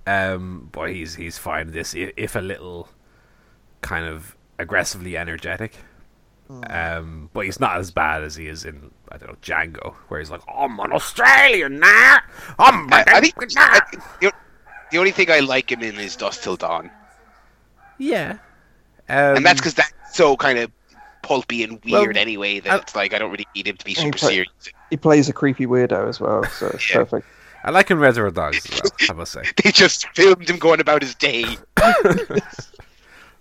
um, but he's he's fine. in This if a little kind of aggressively energetic, um, but he's not as bad as he is in I don't know Django, where he's like, I'm an Australian now. I'm I, I think now." I, the, the only thing I like him in is Dusk Till Dawn, yeah, um, and that's because that's so kind of pulpy and Well, weird anyway that I- it's like I don't really need him to be He super play- serious. He plays a creepy weirdo as well, so it's Yeah. perfect. I like him Reservoir Dogs as well. I must say. They just filmed him going about his day.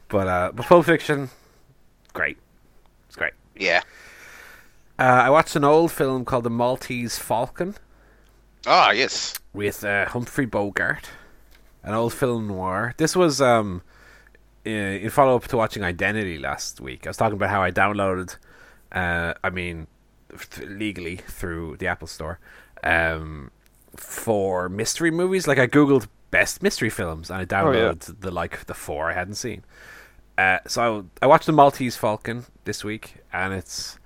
But uh, but Pulp Fiction, great. It's great. Yeah. Uh, I watched an old film called The Maltese Falcon Ah, yes. with uh, Humphrey Bogart, an old film noir. This was um, in, follow up to watching Identity last week. I was talking about how I downloaded, uh, I mean, th- legally through the Apple Store, um, for mystery movies. Like I googled best mystery films and I Oh, yeah. downloaded the like the four I hadn't seen. Uh, so I, I watched the Maltese Falcon this week, and it's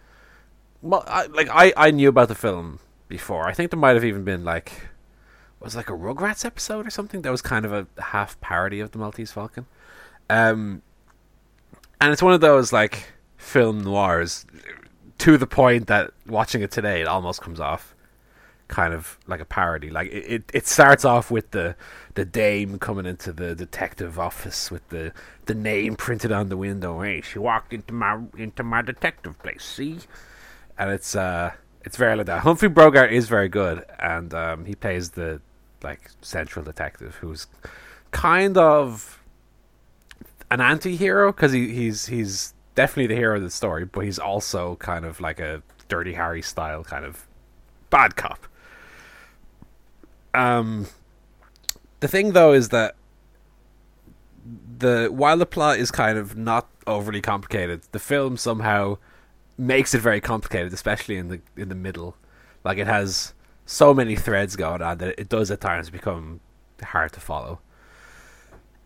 well, I, like I, I knew about the film before. I think there might have even been like was like a Rugrats episode or something that was kind of a half parody of the Maltese Falcon. Um, and it's one of those like film noirs to the point that watching it today, it almost comes off kind of like a parody. Like it, it, it starts off with the the dame coming into the detective office with the the name printed on the window. Hey, she walked into my into my detective place. See, and it's uh it's very like that. Humphrey Bogart is very good, and um, he plays the like central detective who's kind of an anti-hero because he, he's he's definitely the hero of the story, but he's also kind of like a Dirty Harry style kind of bad cop. Um, the thing though is that the while the plot is kind of not overly complicated, the film somehow makes it very complicated, especially in the in the middle. Like it has so many threads going on that it does at times become hard to follow.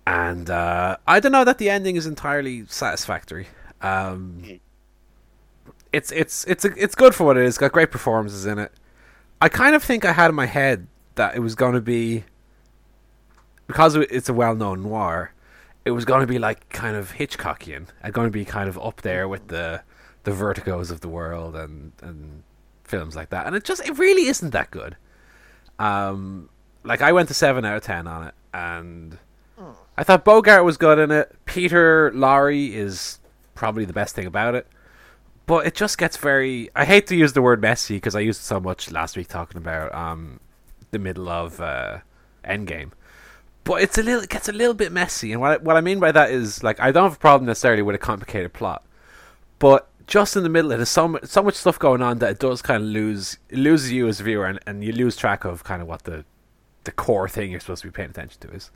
And uh, I don't know that the ending is entirely satisfactory. Um, it's it's it's it's good for what it is. It's got great performances in it. I kind of think I had in my head that it was going to be because it's a well-known noir. It was going to be like kind of Hitchcockian. and going to be kind of up there with the the Vertigos of the world and and films like that. And it just it really isn't that good. Um, like I went to seven out of ten on it, and I thought Bogart was good in it. Peter Lorre is probably the best thing about it. But it just gets very. I hate to use the word messy because I used it so much last week talking about um, the middle of uh, Endgame. But it's a little. It gets a little bit messy, and what I, what I mean by that is like I don't have a problem necessarily with a complicated plot, but just in the middle, there's so much, so much stuff going on that it does kind of lose. It loses you as a viewer, and, and you lose track of kind of what the the core thing you're supposed to be paying attention to is.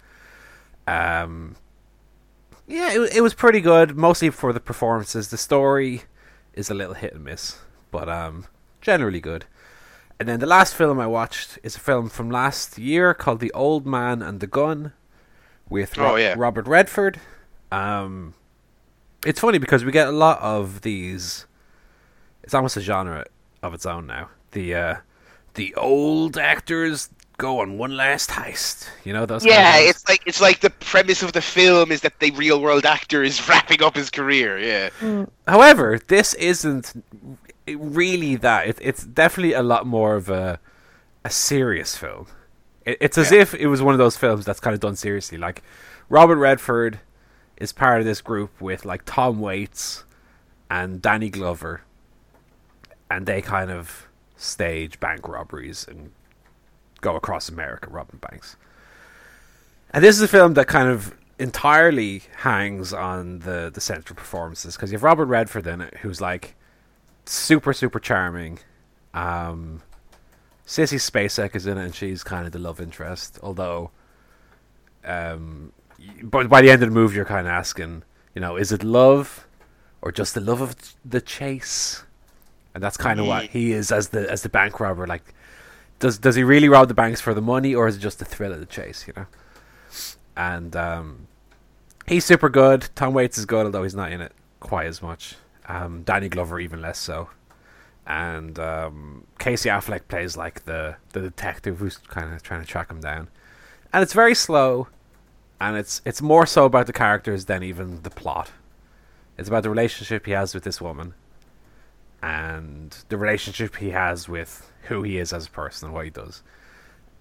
Um, yeah, it, it was pretty good, mostly for the performances. The story is a little hit and miss, but um, generally good. And then the last film I watched is a film from last year called The Old Man and the Gun with Oh, Ro- yeah. Robert Redford. Um, it's funny because we get a lot of these. It's almost a genre of its own now. The uh, the old actors go on one last heist. You know those. kind of Yeah, it's like it's like the premise of the film is that the real world actor is wrapping up his career. Yeah. However, this isn't really that. It, it's definitely a lot more of a a serious film. It, it's as Yeah. if it was one of those films that's kind of done seriously. Like Robert Redford is part of this group with like Tom Waits and Danny Glover, and they kind of stage bank robberies and go across America robbing banks. And this is a film that kind of entirely hangs on the the central performances because you have Robert Redford in it, who's like super super charming. Um, Sissy Spacek is in it, and she's kind of the love interest. Although, um, but by the end of the movie, you're kind of asking, you know, is it love or just the love of the chase? And that's kind of what he is as the as the bank robber. Like, does does he really rob the banks for the money, or is it just the thrill of the chase? You know. And um, he's super good. Tom Waits is good, although he's not in it quite as much. Um, Danny Glover even less so. And um, Casey Affleck plays like the the detective who's kind of trying to track him down. And it's very slow, and it's it's more so about the characters than even the plot. It's about the relationship he has with this woman, and the relationship he has with who he is as a person and what he does.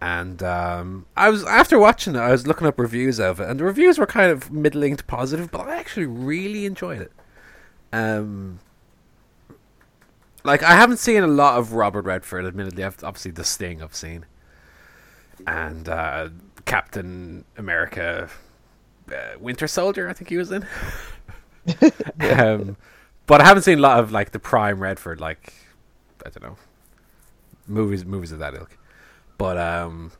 And um, I was after watching it, I was looking up reviews of it, and the reviews were kind of middling to positive, but I actually really enjoyed it. Um, like I haven't seen a lot of Robert Redford. Admittedly, I've, obviously the Sting I've seen, and uh, Captain America, uh, Winter Soldier. I think he was in. um, but I haven't seen a lot of like the prime Redford, like I don't know, movies movies of that ilk. But um,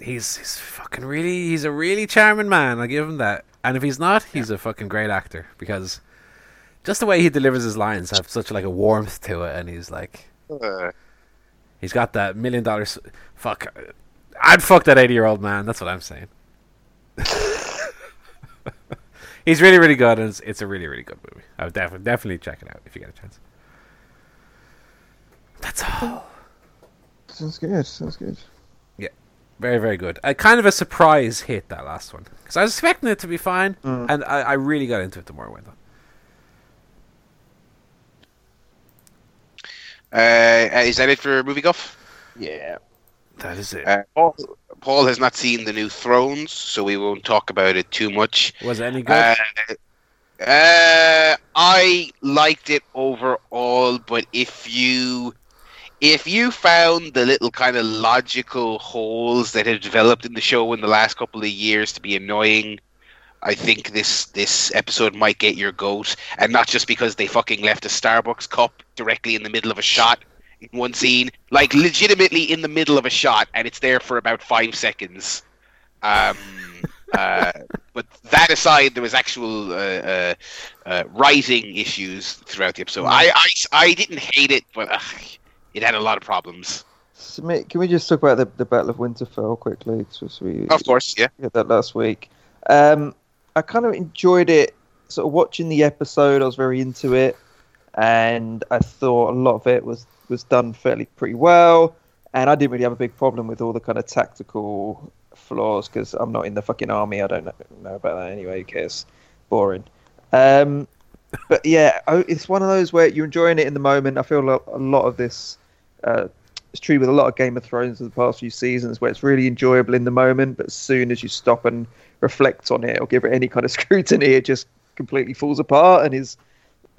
he's he's fucking really he's a really charming man. I give him that. And if he's not, he's a fucking great actor because just the way he delivers his lines have such like a warmth to it, and he's like Uh, he's got that million dollars. Fuck, I'd fuck that eighty year old man. That's what I'm saying. he's really really good, and it's, it's a really really good movie. I would definitely definitely check it out if you get a chance. That's all. Sounds good. Sounds good. Yeah, very, very good. A kind of a surprise hit that last one because I was expecting it to be fine, Mm. and I, I really got into it the more it went on. uh, is that it for movie guff? Yeah. That is it. Uh, Paul, Paul has not seen the new Thrones, so we won't talk about it too much. Was it any good? Uh, uh, I liked it overall, but if you if you found the little kind of logical holes that have developed in the show in the last couple of years to be annoying, I think this this episode might get your goat, and not just because they fucking left a Starbucks cup directly in the middle of a shot in one scene, like legitimately in the middle of a shot, and it's there for about five seconds. Um, uh, but that aside, there was actual uh, uh, uh, writing issues throughout the episode. I, I, I didn't hate it, but it had a lot of problems. So, mate, can we just talk about the, the Battle of Winterfell quickly? We Of course, yeah. had that last week. Um, I kind of enjoyed it. Sort of watching the episode, I was very into it, and I thought a lot of it was was done fairly pretty well. And I didn't really have a big problem with all the kind of tactical flaws because I'm not in the fucking army. I don't know, about that anyway. Who cares? Boring. Um, but yeah, it's one of those where you're enjoying it in the moment. I feel a lot of this. Uh, it's true with a lot of Game of Thrones of the past few seasons, where it's really enjoyable in the moment, but as soon as you stop and reflect on it or give it any kind of scrutiny, it just completely falls apart and is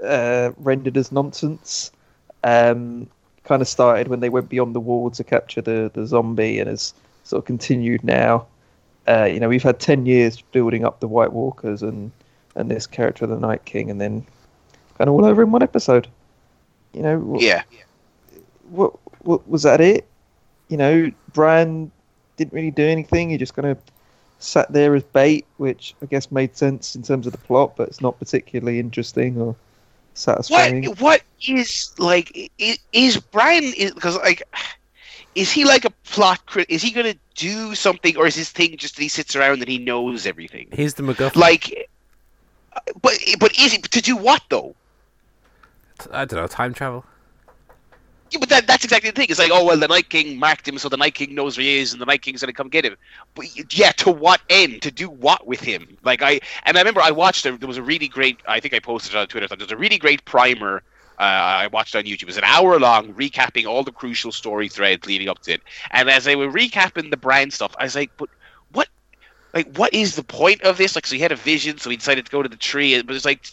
uh, rendered as nonsense. Um, kind of started when they went beyond the wall to capture the, the zombie and has sort of continued now. Uh, you know, we've had 10 years building up the White Walkers and, and this character of the Night King, and then kind of all over in one episode. You know, wh- Yeah. what, what was that it? You know, Bran didn't really do anything. He just kind of sat there as bait, which I guess made sense in terms of the plot, but it's not particularly interesting or satisfying. What what is like is, is Bran because like is he like a plot crit? Is he gonna do something, or is his thing just that he sits around and he knows everything? He's the MacGuffin. Like, uh, but but is he to do what though? I don't know, time travel. Yeah, but that, that's exactly the thing. It's like, oh well, the Night King marked him, so the Night King knows where he is, and the Night King's gonna come get him. But yeah, to what end? To do what with him? Like I and I remember I watched. A, there was a really great. I think I posted it on Twitter. There's a really great primer. Uh, I watched on YouTube. It was an hour long, recapping all the crucial story threads leading up to it. And as they were recapping the Bran stuff, I was like, but what? Like, what is the point of this? Like, so he had a vision, so he decided to go to the tree. But it's like,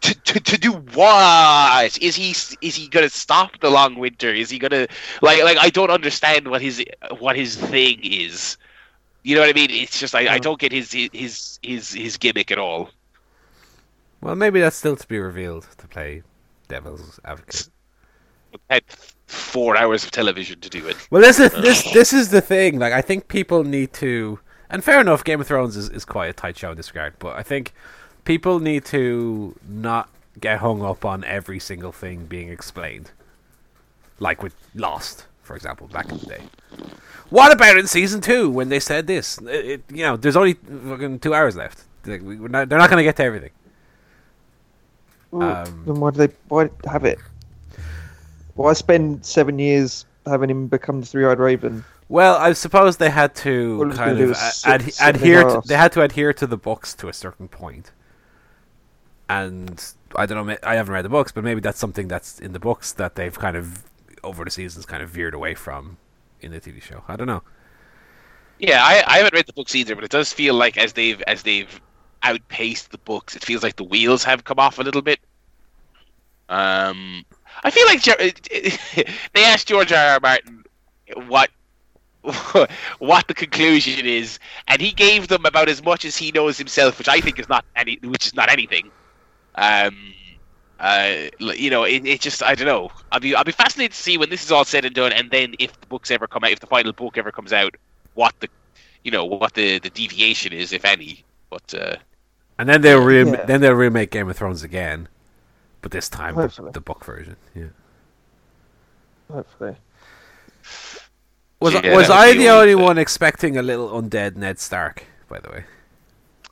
to, to, to, do what? Is he is he gonna stop the long winter? Is he gonna like like I don't understand what his what his thing is. You know what I mean? It's just I, I don't get his his his his gimmick at all. Well, maybe that's still to be revealed to play devil's advocate. Had four hours of television to do it. Well, this is this uh. this is the thing. Like, I think people need to, and fair enough. Game of Thrones is, is quite a tight show in this regard, but I think people need to not get hung up on every single thing being explained. Like with Lost, for example, back in the day. What about in season two when they said this? It, it- you know, there's only fucking two hours left. We're not, they're not going to get to everything. Um, then why do they why have it? Why spend seven years having him become the three-eyed raven? Well, I suppose they had to What was kind of is a- sit- ad- adhere. To, they had to adhere to the books to a certain point. And I don't know. I haven't read the books, but maybe that's something that's in the books that they've kind of over the seasons kind of veered away from in the TV show. I don't know. Yeah, I, I haven't read the books either, but it does feel like as they've as they've outpaced the books, it feels like the wheels have come off a little bit. Um, I feel like Jer- they asked George R. R. Martin what what the conclusion is, and he gave them about as much as he knows himself, which I think is not any, which is not anything. Um, uh, you know, it, it just I don't know. I'll be I'll be fascinated to see when this is all said and done, and then if the books ever come out, if the final book ever comes out, what the you know what the the deviation is, if any. But uh, And then they'll re- Yeah. then they'll remake Game of Thrones again, but this time the, Hopefully. the book version. Yeah. Hopefully. Was Yeah, was I the only uh, one expecting a little undead Ned Stark? By the way.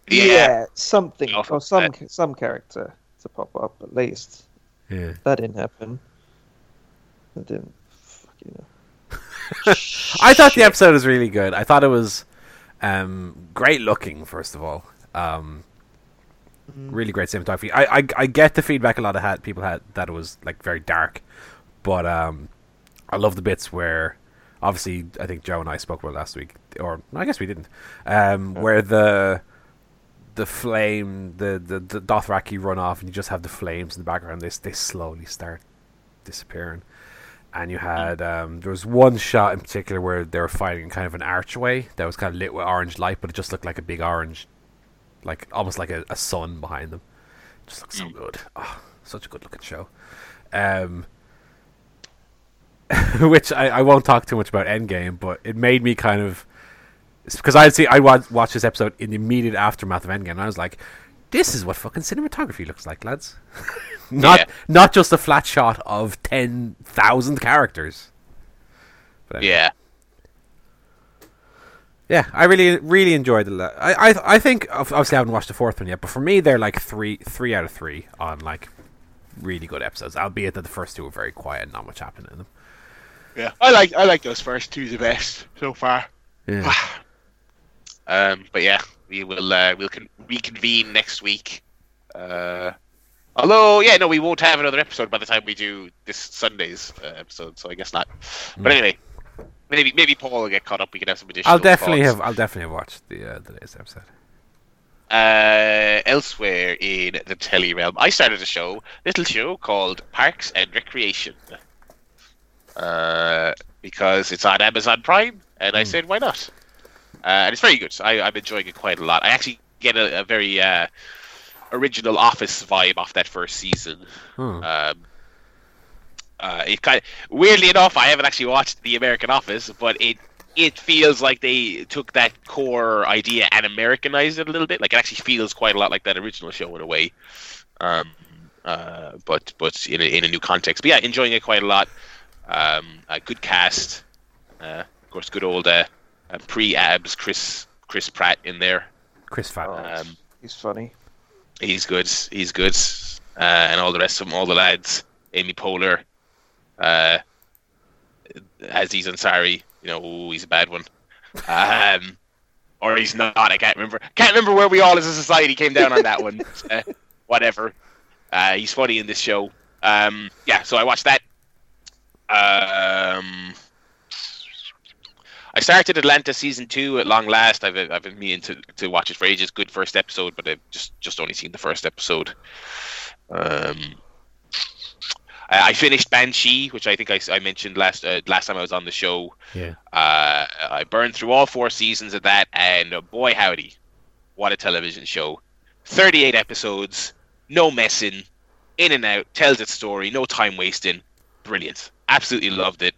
yeah, something Yeah, or some some character to pop up at least. Yeah. That didn't happen. That didn't. Fucking I thought the episode was really good. I thought it was um, great looking. First of all, um, really great cinematography. I, I I get the feedback a lot of had people had that it was like very dark, but um, I love the bits where obviously I think Joe and I spoke about last week, or I guess we didn't, um, where the the flame, the, the the Dothraki run off, and you just have the flames in the background. They they slowly start disappearing and you had um, there was one shot in particular where they were fighting kind of an archway that was kind of lit with orange light, but it just looked like a big orange, like almost like a, a sun behind them. just looks so good. Oh, such a good looking show. Um, which I, I won't talk too much about Endgame, but it made me kind of because I'd see I watched watch this episode in the immediate aftermath of Endgame, and I was like, "This is what fucking cinematography looks like, lads." not Yeah. not just a flat shot of ten thousand characters. Anyway. yeah. Yeah, I really really enjoyed the. La- I I I think obviously I haven't watched the fourth one yet, but for me they're like three three out of three on like really good episodes. Albeit that the first two were very quiet, and not much happened in them. Yeah, I like I like those first two the best so far. Yeah, Um, but yeah, we will uh, we'll con- reconvene next week. Uh, although, yeah, no, we won't have another episode by the time we do this Sunday's uh, episode, so I guess not. But anyway, maybe maybe Paul will get caught up. We can have some additional. I'll definitely thoughts. have I'll definitely have watched the uh, the latest episode. Uh, elsewhere in the telly realm, I started a show, little show called Parks and Recreation. Uh, because it's on Amazon Prime, and I said, why not? Uh, and it's very good. I, I'm enjoying it quite a lot. I actually get a, a very uh, original Office vibe off that first season. Hmm. Um, uh, it kind of, weirdly enough, I haven't actually watched The American Office, but it it feels like they took that core idea and Americanized it a little bit. Like it actually feels quite a lot like that original show in a way. Um, uh, but but in a, in a new context. But yeah, enjoying it quite a lot. Um, a good cast. Uh, of course, good old uh, uh, pre-abs Chris Chris Pratt in there. Chris Fat. Um, He's funny. He's good. He's good. Uh, and all the rest of them, all the lads. Amy Poehler, uh, Aziz Ansari. You know, ooh, he's a bad one. Um, or he's not. I can't remember. Can't remember where we all as a society came down on that one. Uh, whatever. Uh, he's funny in this show. Um, yeah, so I watched that. Um, I started Atlanta season two at long last. I've I've been meaning to, to watch it for ages. Good first episode, but I've just just only seen the first episode. Um, I, I finished Banshee, which I think I mentioned last uh, last time I was on the show. Yeah. Uh, I burned through all four seasons of that, and uh, boy howdy, what a television show! Thirty-eight episodes, no messing, in and out, tells its story, no time wasting, brilliant. Absolutely loved it.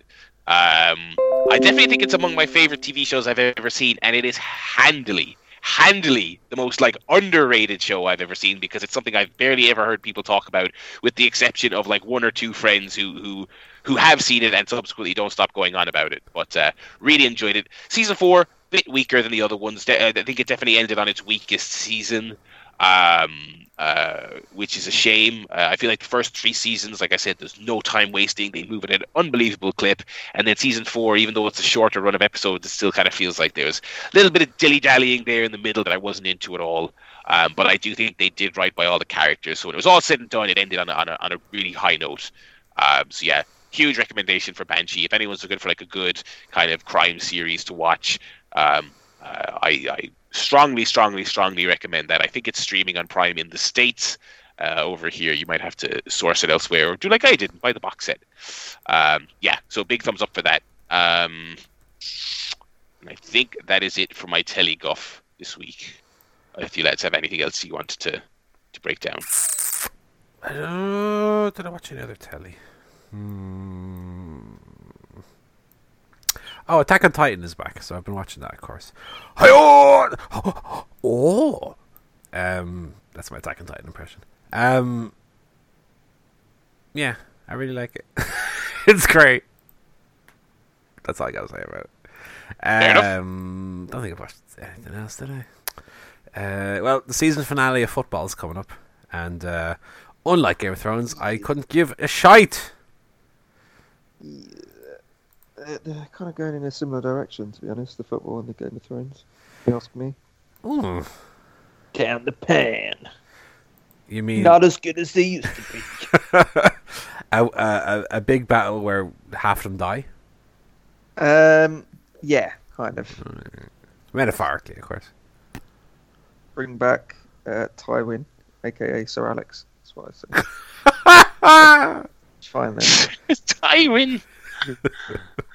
Um, I definitely think it's among my favorite TV shows I've ever seen, and it is handily, handily the most like underrated show I've ever seen because it's something I've barely ever heard people talk about, with the exception of like one or two friends who who who have seen it and subsequently don't stop going on about it. But uh, really enjoyed it. Season four, bit weaker than the other ones. Uh, I think it definitely ended on its weakest season. Um, uh, which is a shame. Uh, I feel like the first three seasons, like I said, there's no time wasting. They move at an unbelievable clip. And then season four, even though it's a shorter run of episodes, it still kind of feels like there was a little bit of dilly dallying there in the middle that I wasn't into at all. Um, but I do think they did right by all the characters. So when it was all said and done, it ended on a, on a, on a really high note. Um, so yeah, huge recommendation for Banshee. If anyone's looking for like a good kind of crime series to watch, um, uh, I, I strongly, strongly, strongly recommend that. I think it's streaming on Prime in the states. uh, over here. You might have to source it elsewhere, or do like I did buy the box set. Um, yeah, so big thumbs up for that. Um, and I think that is it for my telly guff this week. If you lads have anything else you wanted to to break down. I don't, did I watch another telly? Hmm. Oh, Attack on Titan is back, so I've been watching that, of course. Hi-yo! Oh, um, that's my Attack on Titan impression. Um, yeah, I really like it. it's great. That's all I gotta say about it. Um, don't think I've watched anything else, did I? Uh, well, the season finale of football is coming up, and uh, unlike Game of Thrones, I couldn't give a shite. They're, they're kind of going in a similar direction, to be honest. The football and the Game of Thrones. If you ask me. Ooh, Down the pan. you mean Not as good as they used to be. a, a, a, a big battle where half of them die? um, yeah, kind of. Metaphorically, of course. Bring back uh, Tywin, aka Sir Alex. That's what I say. It's fine then. Tywin.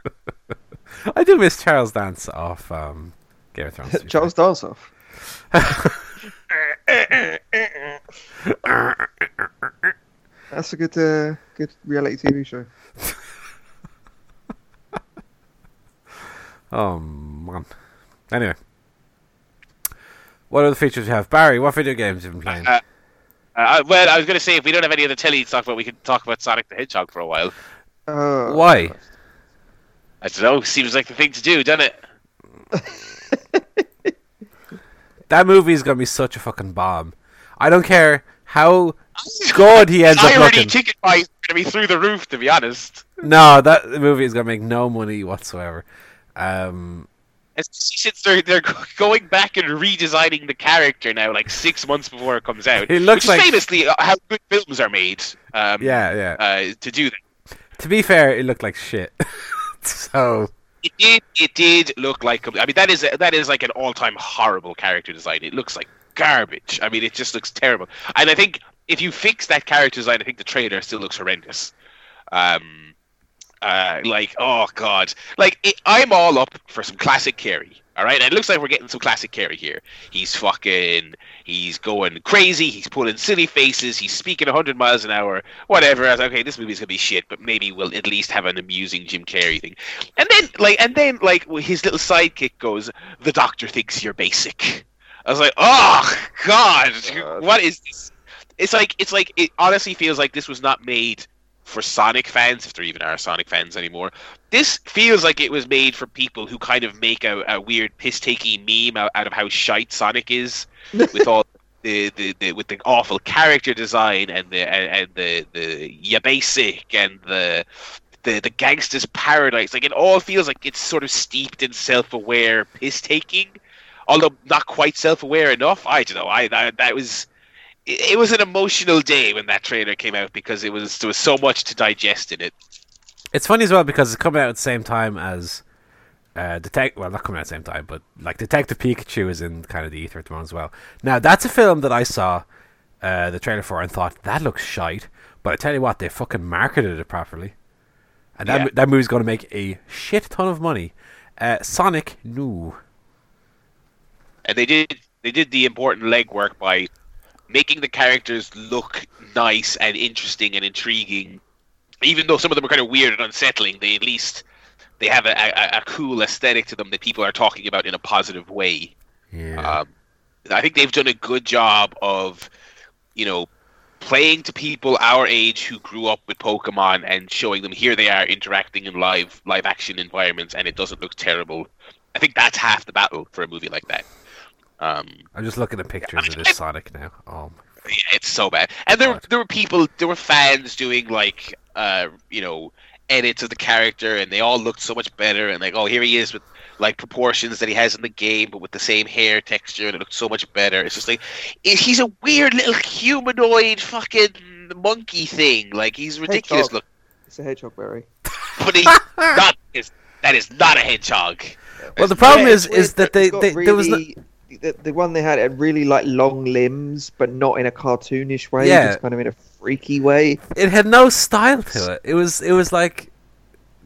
I do miss Charles Dance off um, Game of Thrones. Charles Dance off. That's a good, uh, good reality TV show. Oh man. Anyway, what other features you have, Barry? What video games have you been playing? Uh, Uh, well, I was going to say if we don't have any other telly to talk about, we could talk about Sonic the Hedgehog for a while. Oh, Why? I don't know. Seems like the thing to do, doesn't it? That movie's gonna be such a fucking bomb. I don't care how good he ends up Irony looking. ticket price to be through the roof, to be honest. No, that movie is gonna make no money whatsoever. Um, since they're they're going back and redesigning the character now, like six months before it comes out. It looks like- is famously uh, how good films are made. Um, yeah, yeah. Uh, to do that, to be fair, it looked like shit. so it did. It did look like. I mean, that is that is like an all-time horrible character design. It looks like garbage. I mean, it just looks terrible. And I think if you fix that character design, I think the trailer still looks horrendous. Um, uh, like oh god, like it, I'm all up for some classic Carrey. All right, and it looks like we're getting some classic Carrey here. He's fucking, he's going crazy. He's pulling silly faces. He's speaking 100 miles an hour. Whatever. I was like, okay, this movie's gonna be shit, but maybe we'll at least have an amusing Jim Carrey thing. And then, like, and then, like, his little sidekick goes, "The doctor thinks you're basic." I was like, oh god, God. what is this? It's like, it's like, it honestly feels like this was not made for Sonic fans, if there even are Sonic fans anymore. This feels like it was made for people who kind of make a, a weird piss-taking meme out, out of how shite Sonic is, with all the, the, the with the awful character design and the and, and the the ya basic and the the the gangster's paradise. Like it all feels like it's sort of steeped in self-aware piss-taking, although not quite self-aware enough. I don't know. I that, that was it, was an emotional day when that trailer came out because it was there was so much to digest in it. it's funny as well because it's coming out at the same time as uh, Detect. Well, not coming out at the same time, but like Detective Pikachu is in kind of the ether at the moment as well. Now that's a film that I saw uh, the trailer for and thought that looks shite, but I tell you what, they fucking marketed it properly, and that Yeah. that movie's going to make a shit ton of money. Uh, Sonic, no. and they did they did the important legwork by making the characters look nice and interesting and intriguing. Even though some of them are kind of weird and unsettling, they at least they have a, a, a cool aesthetic to them that people are talking about in a positive way. Yeah. Um, I think they've done a good job of, you know, playing to people our age who grew up with Pokemon and showing them here they are interacting in live live action environments and it doesn't look terrible. I think that's half the battle for a movie like that. Um, I'm just looking at pictures of this Sonic now. Oh, yeah, it's so bad. And there, God. there were people, there were fans doing like, uh, you know, edits of the character, and they all looked so much better. And like, oh, here he is with like proportions that he has in the game, but with the same hair texture, and it looked so much better. It's just like, it, he's a weird little humanoid fucking monkey thing. Like he's ridiculous Hedgehog. look, It's a hedgehog Barry. but he's not. Is, that is not a hedgehog. Well, the problem Yeah, is is that it's they, got they there was no, really- the, the one they had had really like long limbs, but not in a cartoonish way. Yeah. just kind of in a freaky way. it had no style to it. It was it was like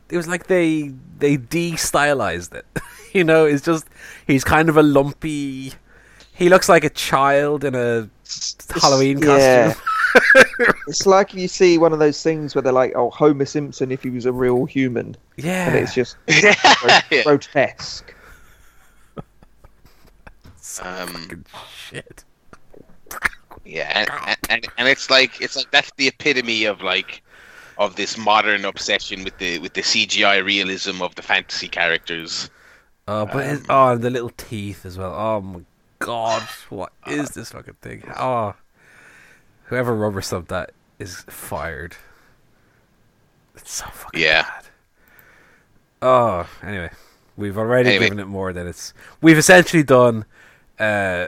it was like they they de-stylized it. you know, it's just he's kind of a lumpy. He looks like a child in a Halloween yeah. costume. It's like you see one of those things where they're like, "Oh, Homer Simpson if he was a real human," Yeah, and it's just yeah. grotesque. Um, shit. Yeah, and, and and it's like it's like that's the epitome of like of this modern obsession with the with the CGI realism of the fantasy characters. Oh, but Um, oh, and the little teeth as well. Oh my god, what is this fucking thing? Oh, whoever rubber stamped that is fired. It's so fucking Yeah. bad. Oh, anyway, we've already Anyway. given it more than it's. We've essentially done uh,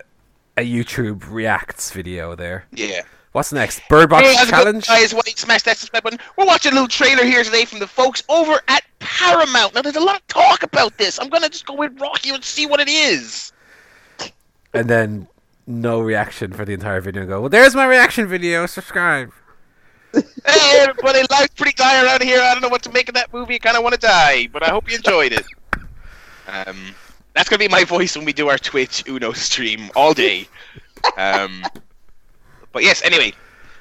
a YouTube reacts video there. Yeah. What's next? Bird Box Hey, challenge. guys, smash that subscribe button? We're watching a little trailer here today from the folks over at Paramount. Now, there's a lot of talk about this. I'm gonna just go with Rocky and see what it is. and then no reaction for the entire video. And go, well, there's my reaction video. Subscribe. Hey, everybody, life's pretty dire around here. I don't know what to make of that movie. I kind of want to die, but I hope you enjoyed it. Um, that's gonna be my voice when we do our Twitch Uno stream all day. Um, but yes, anyway,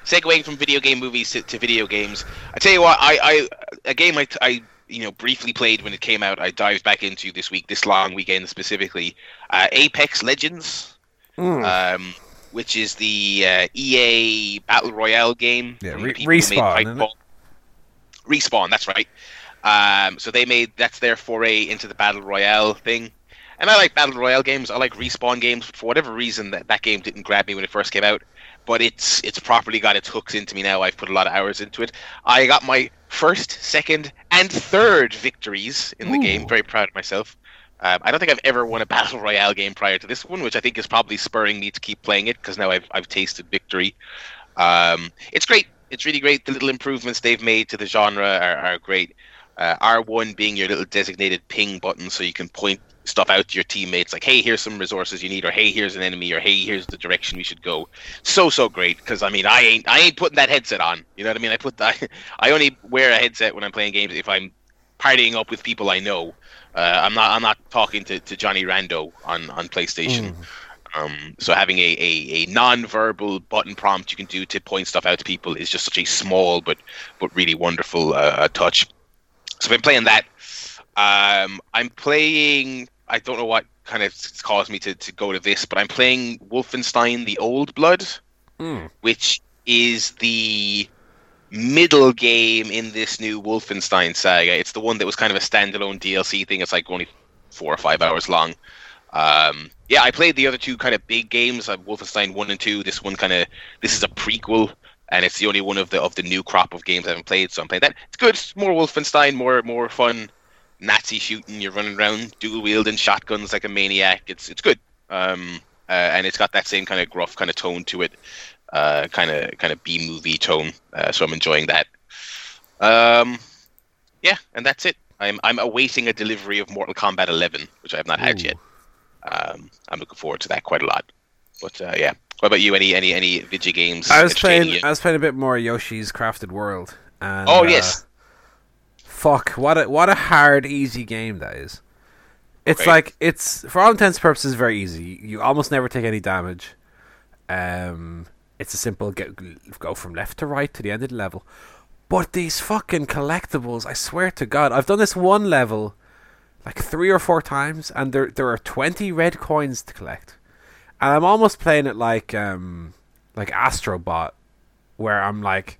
segueing from video game movies to, to video games. I tell you what, I, I a game I, I you know briefly played when it came out. I dived back into this week, this long weekend specifically. Uh, Apex Legends Mm. um, which is the uh, EA Battle Royale game. Yeah, Re- Respawn, isn't it? Titanfall. Respawn, that's right. Um, so they made that's their foray into the Battle Royale thing. And I like Battle Royale games. I like Respawn games. For whatever reason, that, that game didn't grab me when it first came out. But it's it's properly got its hooks into me now. I've put a lot of hours into it. I got my first, second, and third victories in the Ooh. game. Very proud of myself. Um, I don't think I've ever won a battle royale game prior to this one, which I think is probably spurring me to keep playing it because now I've I've tasted victory. Um, it's great. It's really great. The little improvements they've made to the genre are, are great. Uh, R1 being your little designated ping button, so you can point stuff out to your teammates, like, "Hey, here's some resources you need," or "Hey, here's an enemy," or "Hey, here's the direction we should go." So so great because I mean, I ain't I ain't putting that headset on. You know what I mean? I put that. I only wear a headset when I'm playing games if I'm partying up with people I know. Uh, I'm not. I'm not talking to, to Johnny Rando on on PlayStation. Um, so having a, a, a non-verbal button prompt you can do to point stuff out to people is just such a small but but really wonderful uh, touch. So I've been playing that. Um, I'm playing. I don't know what kind of caused me to, to go to this, but I'm playing Wolfenstein: The Old Blood Mm. which is the middle game in this new Wolfenstein saga. It's the one that was kind of a standalone DLC thing. It's like only four or five hours long. Um, yeah, I played the other two kind of big games, uh, Wolfenstein One and Two. This one kind of this is a prequel, and it's the only one of the of the new crop of games I haven't played. So I'm playing that. It's good. It's more Wolfenstein, more more fun. Nazi shooting. You're running around dual wielding shotguns like a maniac. It's it's good. Um, uh, and it's got that same kind of gruff kind of tone to it, uh, kind of kind of B movie tone. Uh, so I'm enjoying that. Um, yeah, and that's it. I'm I'm awaiting a delivery of Mortal Kombat 11, which I have not had yet. Um, I'm looking forward to that quite a lot. But uh, yeah, what about you? Any any any video games? I was playing. I was playing a bit more Yoshi's Crafted World. And, Oh uh, yes, Fuck! What a what a hard, easy game that is. It's like it's for all intents and purposes very easy. You almost never take any damage. Um, it's a simple get, go from left to right to the end of the level. But these fucking collectibles, I swear to God, I've done this one level like three or four times, and there there are twenty red coins to collect, and I'm almost playing it like um like Astrobot, where I'm like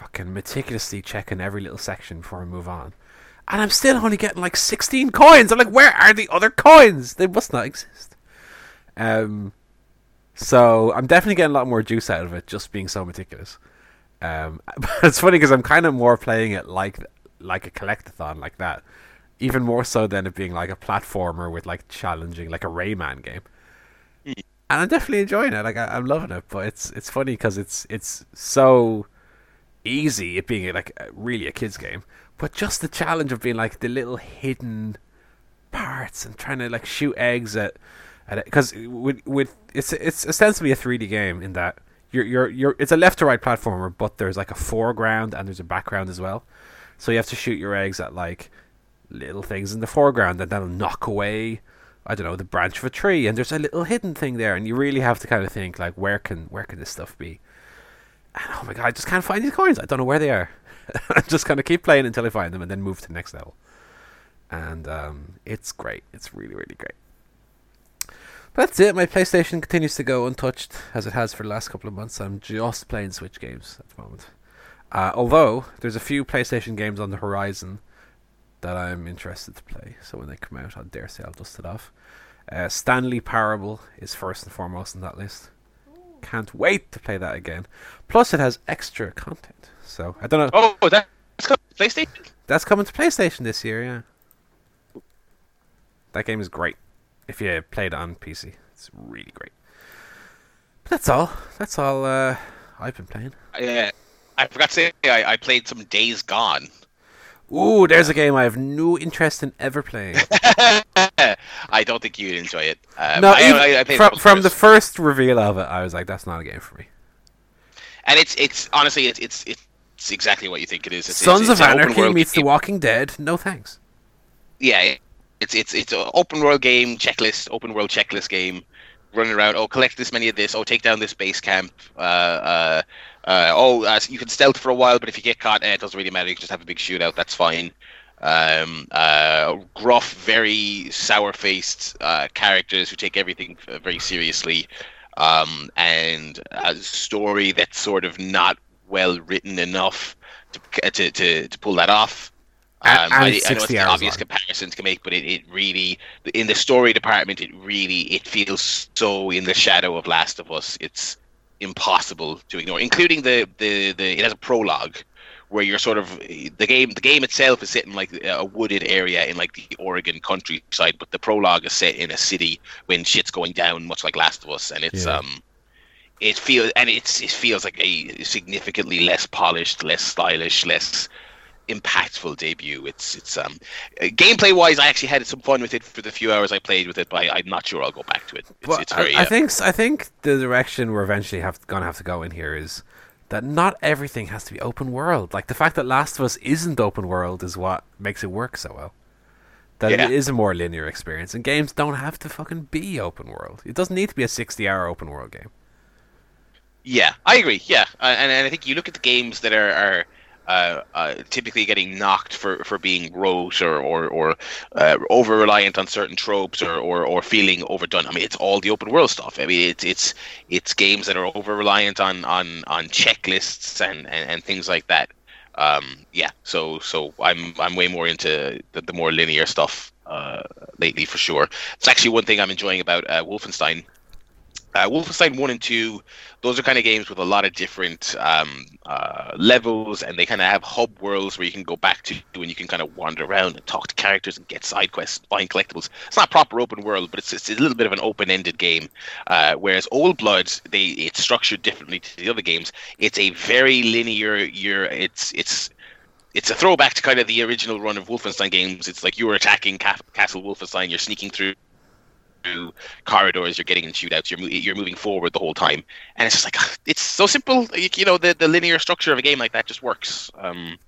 fucking meticulously checking every little section before I move on. And I'm still only getting like 16 coins. I'm like, where are the other coins? They must not exist. Um, so I'm definitely getting a lot more juice out of it just being so meticulous. Um, but it's funny because I'm kind of more playing it like like a collectathon like that, even more so than it being like a platformer with like challenging like a Rayman game. And I'm definitely enjoying it. Like I, I'm loving it. But it's it's funny because it's it's so easy it being like really a kids game but just the challenge of being like the little hidden parts and trying to like shoot eggs at because with with it's it's ostensibly a 3D game in that you're you're you're it's a left to right platformer, but there's like a foreground and there's a background as well. So you have to shoot your eggs at like little things in the foreground, and that'll knock away. I don't know the branch of a tree, and there's a little hidden thing there, and you really have to kind of think like, where can where can this stuff be? And oh my god, I just can't find these coins. I don't know where they are. I just kind of keep playing until I find them, and then move to the next level. And um, it's great. It's really really great. That's it. My PlayStation continues to go untouched as it has for the last couple of months. I'm just playing Switch games at the moment. Uh, although there's a few PlayStation games on the horizon that I'm interested to play. So when they come out, I dare say I'll dust it off. Uh, Stanley Parable is first and foremost on that list. Can't wait to play that again. Plus, it has extra content. So I don't know. Oh, that's coming to PlayStation. That's coming to PlayStation this year. Yeah. That game is great. If you played it on PC, it's really great. But that's all. That's all uh, I've been playing. Uh, I forgot to say I, I played some Days Gone. Ooh, there's a game I have no interest in ever playing. I don't think you'd enjoy it. Um, no, I, I, I from, from the first reveal of it, I was like, "That's not a game for me." and it's it's honestly it's it's it's exactly what you think it is. It's, Sons it's, it's of Anarchy meets The. Walking Dead. No thanks. Yeah, it's it's it's an open world game checklist, open world checklist game. Running around, oh, collect this many of this. Oh, take down this base camp. Uh, uh, uh, oh, uh, you can stealth for a while, but if you get caught, eh, it doesn't really matter. You can just have a big shootout. That's fine. Um, uh, gruff, very sour-faced uh, characters who take everything uh, very seriously, um, and a story that's sort of not well written enough to to to, to pull that off. Um, I, I know 60 it's an obvious long. comparison to make, but it, it really in the story department, it really it feels so in the shadow of Last of Us. It's impossible to ignore, including the the, the it has a prologue where you're sort of the game the game itself is set in like a wooded area in like the Oregon countryside, but the prologue is set in a city when shit's going down, much like Last of Us, and it's Yeah. um it feels and it's it feels like a significantly less polished, less stylish, less impactful debut. It's it's um gameplay wise, I actually had some fun with it for the few hours I played with it, but I, I'm not sure I'll go back to it. It's, Well, it's very I, I uh, think I think the direction we're eventually have gonna have to go in here is that not everything has to be open world. Like the fact that Last of Us isn't open world is what makes it work so well. That Yeah. it is a more linear experience, and games don't have to fucking be open world. It doesn't need to be a sixty-hour open world game. Yeah, I agree. Yeah, uh, and, and I think you look at the games that are, are uh, uh, typically getting knocked for, for being rote or or, or uh, over reliant on certain tropes or, or, or feeling overdone. I mean, it's all the open world stuff. I mean, it's it's it's games that are over reliant on, on, on checklists and, and, and things like that. Um, yeah, so so I'm I'm way more into the, the more linear stuff uh, lately for sure. It's actually one thing I'm enjoying about uh, Wolfenstein. Uh, Wolfenstein 1 and 2, those are kind of games with a lot of different um, uh, levels, and they kind of have hub worlds where you can go back to and you can kind of wander around and talk to characters and get side quests, find collectibles. It's not a proper open world, but it's, it's a little bit of an open-ended game. Uh, whereas Old Blood, they it's structured differently to the other games. It's a very linear. You're it's it's it's a throwback to kind of the original run of Wolfenstein games. It's like you were attacking Ca- Castle Wolfenstein, you're sneaking through through corridors, you're getting in shootouts, you're you're moving forward the whole time, and it's just like it's so simple. You, you know, the the linear structure of a game like that just works. Um,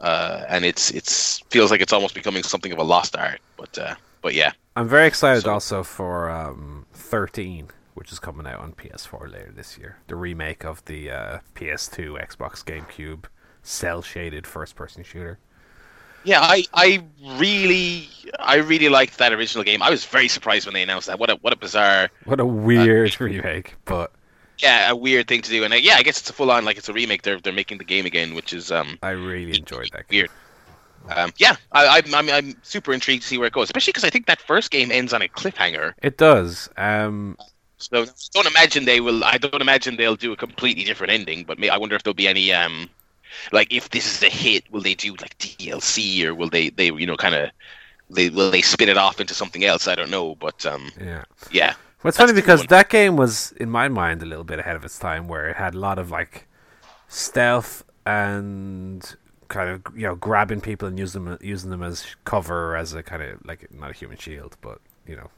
uh, and it's it's feels like it's almost becoming something of a lost art. But uh, but yeah, I'm very excited So- also for um, 13, which is coming out on PS4 later this year. The remake of the uh, PS2, Xbox, GameCube, cell shaded first person shooter. Yeah, I I really I really liked that original game. I was very surprised when they announced that. What a what a bizarre What a weird remake, but yeah, a weird thing to do. And uh, yeah, I guess it's a full on like it's a remake. They're they're making the game again, which is um I really enjoyed that game. weird. Um, yeah, I, I'm, I'm I'm super intrigued to see where it goes, especially because I think that first game ends on a cliffhanger. It does. Um, So don't imagine they will. I don't imagine they'll do a completely different ending. But may, I wonder if there'll be any um, like if this is a hit, will they do like DLC or will they they you know kind of they will they spin it off into something else? I don't know, but um, yeah. yeah, Well, it's funny because that game was, in my mind, a little bit ahead of its time, where it had a lot of like stealth and kind of you know grabbing people and use them using them as cover as a kind of like not a human shield, but you know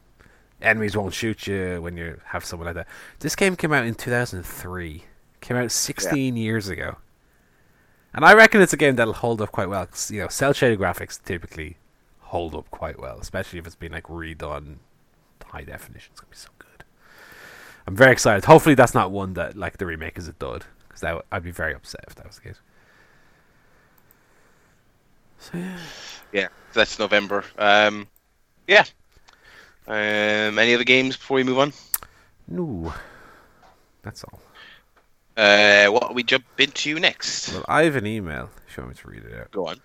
enemies won't shoot you when you have someone like that. This game came out in 2003. Came out 16 years ago. And I reckon it's a game that'll hold up quite well. 'cause, you know, cell shaded graphics typically hold up quite well, especially if it's been like redone high definition. It's gonna be so good. I'm very excited. Hopefully, that's not one that like the remake is a dud, because that w- I'd be very upset if that was the case. So yeah. Yeah, that's November. Um, yeah. Um, any other games before we move on? No. That's all. Uh, what we jump into next? Well, I have an email. If you want me to read it out. Go on.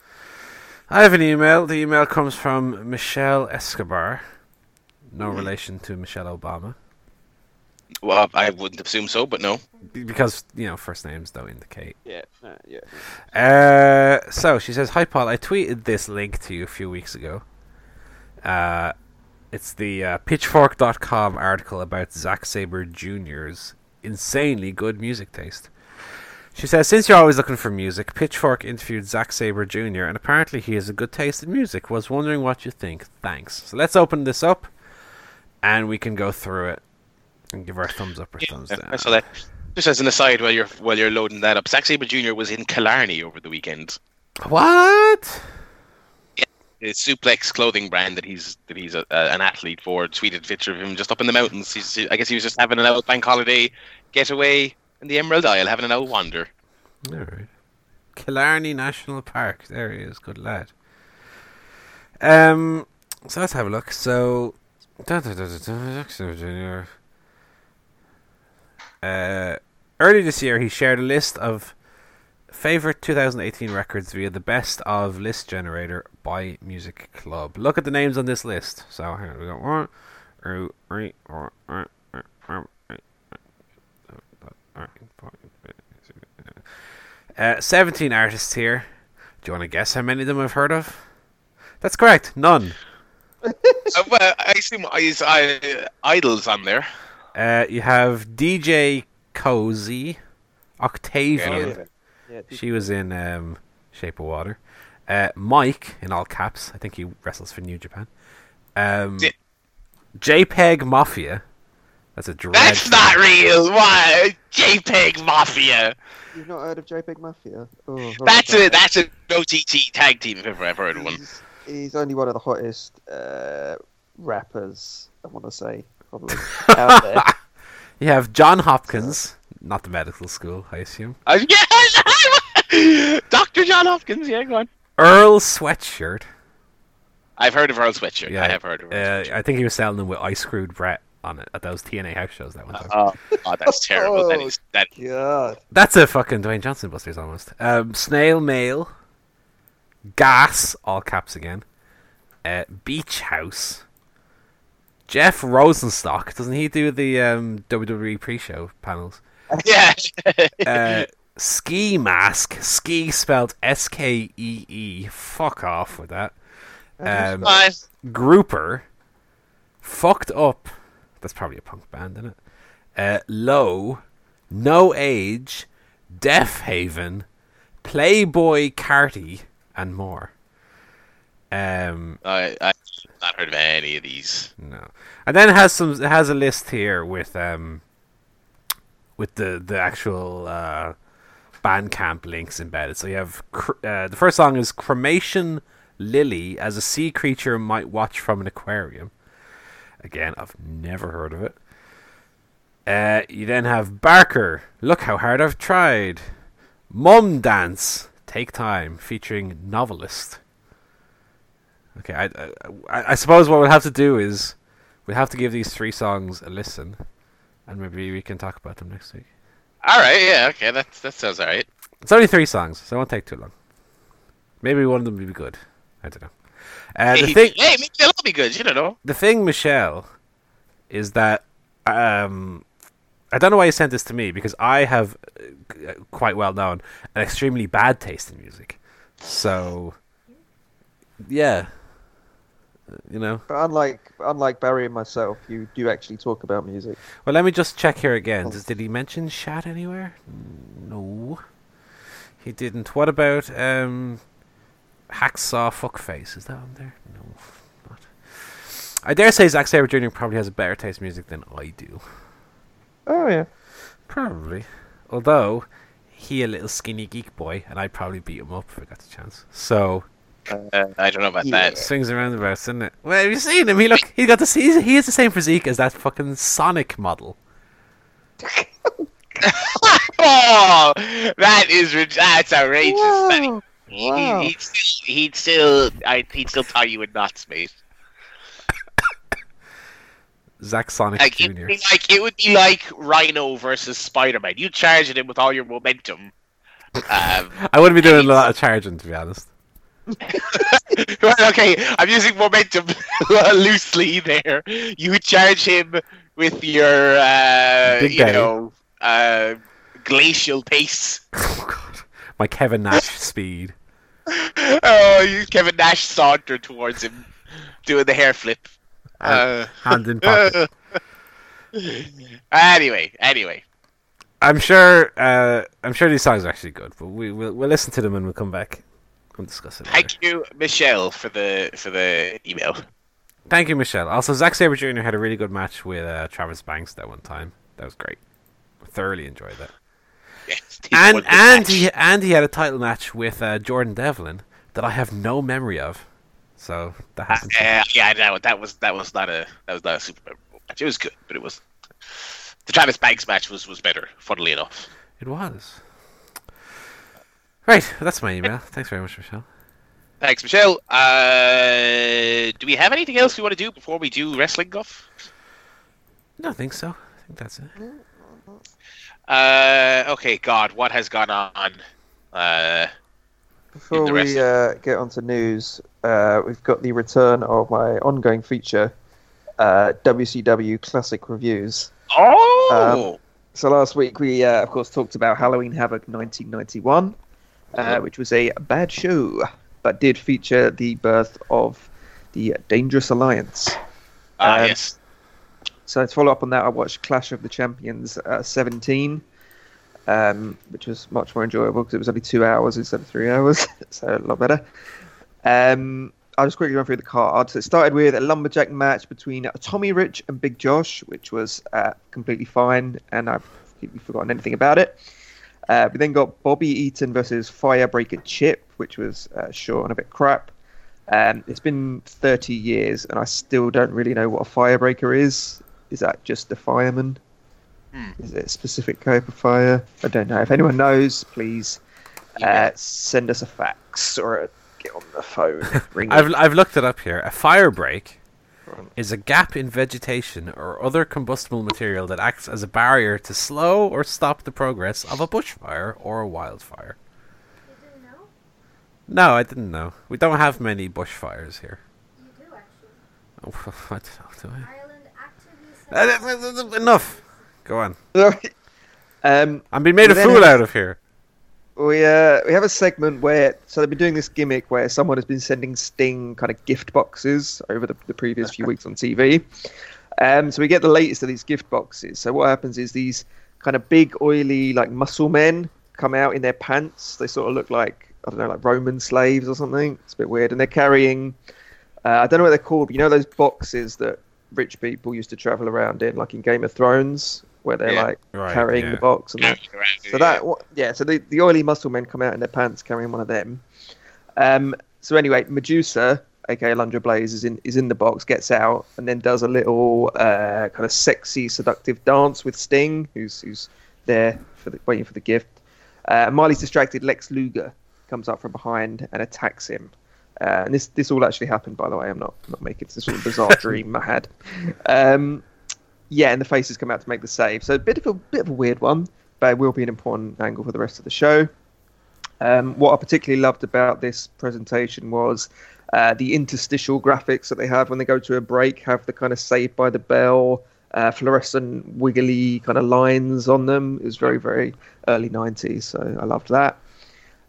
I have an email. The email comes from Michelle Escobar. No Mhm. relation to Michelle Obama. Well, I wouldn't assume so, but no. Because, you know, first names don't indicate. Yeah, uh, yeah. Uh, so she says, "Hi Paul, I tweeted this link to you a few weeks ago. Uh, it's the uh, Pitchfork.com article about Zack Sabre Jr.'s insanely good music taste." She says, "Since you're always looking for music, Pitchfork interviewed Zack Sabre Jr. and apparently he has a good taste in music. Was wondering what you think. Thanks. So let's open this up, and we can go through it and give our thumbs up or thumbs down." Saw that. Just as an aside, while you're while you're loading that up, Zack Sabre Jr. was in Killarney over the weekend. What? Yeah, it's Suplex clothing brand that he's that he's a, a, an athlete for. Tweeted a picture of him just up in the mountains. He's, I guess he was just having an outbank holiday getaway in the Emerald Isle, having an out wander. All right. Killarney National Park. There he is. Good lad. Um. So let's have a look. So. Uh, early this year, he shared a list of favorite 2018 records via the best of list generator by Music Club. Look at the names on this list. So here we go. One, two, three, four, five, six, seven, eight, nine, ten, uh, 17 artists here. Do you want to guess how many of them I've heard of? That's correct. None. uh, well, I assume he's uh, idols on there. Uh, you have DJ Koze, Octavian. Yeah, yeah She was in um, Shape of Water. Uh, Mike, in all caps. I think he wrestles for New Japan. Um, Yeah. JPEG Mafia. That's a dread. That's not real. Why JPEG Mafia? You've not heard of JPEG Mafia? Oh, That's oh, a that's an OTT tag team if ever I've ever heard of one. He's, he's only one of the hottest uh, rappers, I want to say, probably out there. You have Jon Hopkins, not the medical school, I assume. Uh, yeah, Dr. John Hopkins. Yeah, go on. Earl Sweatshirt. I've heard of Earl Sweatshirt. Yeah, I have heard of Earl Uh, Sweatshirt. I think he was selling them with Ice Screwed Bret on it at those TNA house shows that one time. Oh, oh, that's terrible. That is that. God. That's a fucking Dwayne Johnson busters almost. Um, Snail Mail, Gas, all caps again. Uh, Beach House. Jeff Rosenstock, doesn't he do the um, WWE pre-show panels? Yeah. Uh, Ski Mask, Ski spelled S K E E. Fuck off with that. Um, Nice. Grouper, Fucked Up. That's probably a punk band, isn't it? Uh, Low, No Age, Deaf Haven, Playboi Carti, and more. Um, I I've not heard of any of these. no, and then it has some. It has a list here with um, with the the actual uh, Bandcamp links embedded. So you have cr- uh, the first song is Cremation Lily as a sea creature might watch from an aquarium. Again, I've never heard of it. Uh, you then have Barker. Look how hard I've tried. Mumdance. Take time, featuring novelist. Okay, I, I I suppose what we'll have to do is we'll have to give these three songs a listen, and maybe we can talk about them next week. All right. Yeah. Okay. That that sounds all right. It's only three songs, so it won't take too long. Maybe one of them will be good. I don't know. Uh, the hey, thing, hey, maybe they'll all be good. You don't know. the thing, Michelle, is that um, I don't know why you sent this to me because I have uh, quite well known an extremely bad taste in music. So, yeah, Uh, you know. But unlike unlike Barry and myself, you do actually talk about music. Well, let me just check here again. Does, did he mention Shat anywhere? No, he didn't. What about um, Hacksaw Fuckface? Is that on there? No, not. I dare say Zack Sabre Jr. probably has a better taste in music than I do. Oh yeah. Probably. Although, he a little skinny geek boy, and I'd probably beat him up if I got the chance. So, Uh, I don't know about Yeah. that. swings around the roundabouts, isn't it? Well, have you seen him? He look, he got the he, he has the same physique as that fucking Sonic model. Oh, that is rid- that's outrageous. That- Wow. he, Wow. he'd still, he'd still, I, he'd still tie you in knots, mate. Zack Sonic Like it, Jr. would be like it would be like Rhino versus Spider Man. You charge at him with all your momentum. Um, I wouldn't be doing a lot of charging, to be honest. well, okay, I'm using momentum loosely there. You charge him with your, uh, you know, uh, glacial pace. Oh, God. My Kevin Nash speed. oh, you Kevin Nash sauntered towards him, doing the hair flip. Uh, Hand in pocket. anyway, anyway, I'm sure. Uh, I'm sure these songs are actually good, but we we'll, we'll listen to them and we'll come back and discuss it. Later. thank you, Michelle, for the for the email. Thank you, Michelle. Also, Zack Sabre Jr. had a really good match with uh, Travis Banks that one time. That was great. Thoroughly enjoyed that. Yes, And and match. he and he had a title match with uh, Jordan Devlin that I have no memory of. So that Uh, hasn't. yeah, yeah, that, that was that was not a that was not a super memorable match. It was good, but it was the Travis Banks match was was better. Funnily enough. It was. Right, that's my email. Thanks very much, Michelle. Thanks, Michelle. Uh, do we have anything else we want to do before we do wrestling guff? No, I think so. I think that's it. Uh, okay, God, what has gone on? Uh, Before we uh, get on to news, uh, we've got the return of my ongoing feature, uh, WCW Classic Reviews. oh, So last week we, uh, of course, talked about Halloween Havoc 1991, uh, which was a bad show, but did feature the birth of the Dangerous Alliance. ah, um, yes. So to follow up on that, I watched Clash of the Champions uh, 17, um, which was much more enjoyable because it was only two hours instead of three hours, so a lot better. Um, I'll just quickly run through the cards. It started with a lumberjack match between Tommy Rich and Big Josh, which was uh, completely fine, and I've completely forgotten anything about it. Uh, we then got Bobby Eaton versus Firebreaker Chip, which was uh, short and a bit crap. Um, it's been 30 years, and I still don't really know what a firebreaker is. Is that just a fireman? Hmm. Is it a specific type of fire? I don't know. If anyone knows, please uh, send us a fax or a, get on the phone. Ring I've. I've looked it up here. A fire break is a gap in vegetation or other combustible material that acts as a barrier to slow or stop the progress of a bushfire or a wildfire. You didn't know? No, I didn't know. We don't have many bushfires here. You do actually. Oh, what? Do I? Ireland actively Uh, says- Enough. Go on. um, I'm being made a fool out of here. we uh, we have a segment where so they've been doing this gimmick where someone has been sending Sting kind of gift boxes over the, the previous few weeks on TV. Um, so we get the latest of these gift boxes. So what happens is these kind of big, oily, like muscle men come out in their pants. They sort of look like I don't know, like Roman slaves or something. It's a bit weird, and they're carrying. Uh, I don't know what they're called, but you know those boxes that rich people used to travel around in, like in Game of Thrones, where they're Yeah. like Right, carrying yeah. the box and that. So that, yeah. So the, the oily muscle men come out in their pants carrying one of them. Um. So anyway, Medusa, aka Alundra Blaze, is in is in the box, gets out, and then does a little uh, kind of sexy, seductive dance with Sting, who's who's there for the, waiting for the gift. Uh, Marley's distracted. Lex Luger comes up from behind and attacks him. Uh, and this this all actually happened, by the way. I'm not not making this sort of bizarre dream I had. Um, yeah, and the faces come out to make the save. So a bit of a bit of a weird one, but it will be an important angle for the rest of the show. Um, what I particularly loved about this presentation was uh, the interstitial graphics that they have when they go to a break. Have the kind of Saved by the Bell, uh, fluorescent, wiggly kind of lines on them. It was very very early '90s, so I loved that.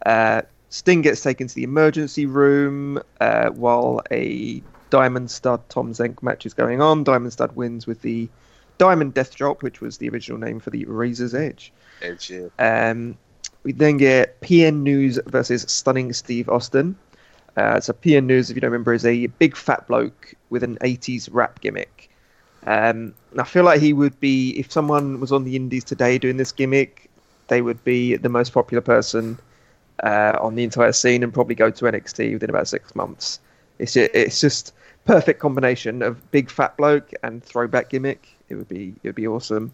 Uh, Sting gets taken to the emergency room uh, while a Diamond Stud Tom Zenk match is going on. Diamond Stud wins with the Diamond Death Drop, which was the original name for the Razor's Edge. Um, we then get PN News versus Stunning Steve Austin. Uh, so PN News, if you don't remember, is a big fat bloke with an 80s rap gimmick. Um, and I feel like he would be, if someone was on the Indies today doing this gimmick, they would be the most popular person uh, on the entire scene and probably go to NXT within about six months. It's just, it's just perfect combination of big fat bloke and throwback gimmick. It would be it would be awesome.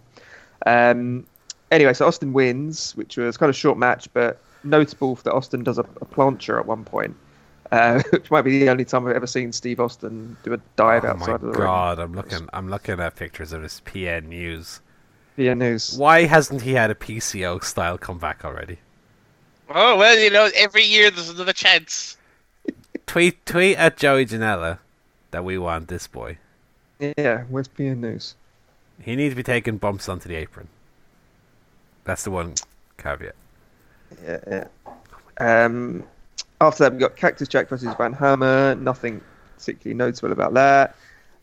Um, anyway, so Austin wins, which was kind of short match, but notable that Austin does a, a plancha at one point, uh, which might be the only time I've ever seen Steve Austin do a dive Oh outside my of the god, I'm looking I'm looking at pictures of this PN news. Yeah, news. Why hasn't he had a PCO style comeback already? Oh well, you know, every year there's another chance. Tweet tweet at Joey Janela that we want this boy. Yeah, where's PN News? He needs to be taking bumps onto the apron. That's the one caveat. Yeah, yeah. Um, after that, we got Cactus Jack versus Van Hammer. Nothing particularly notable about that.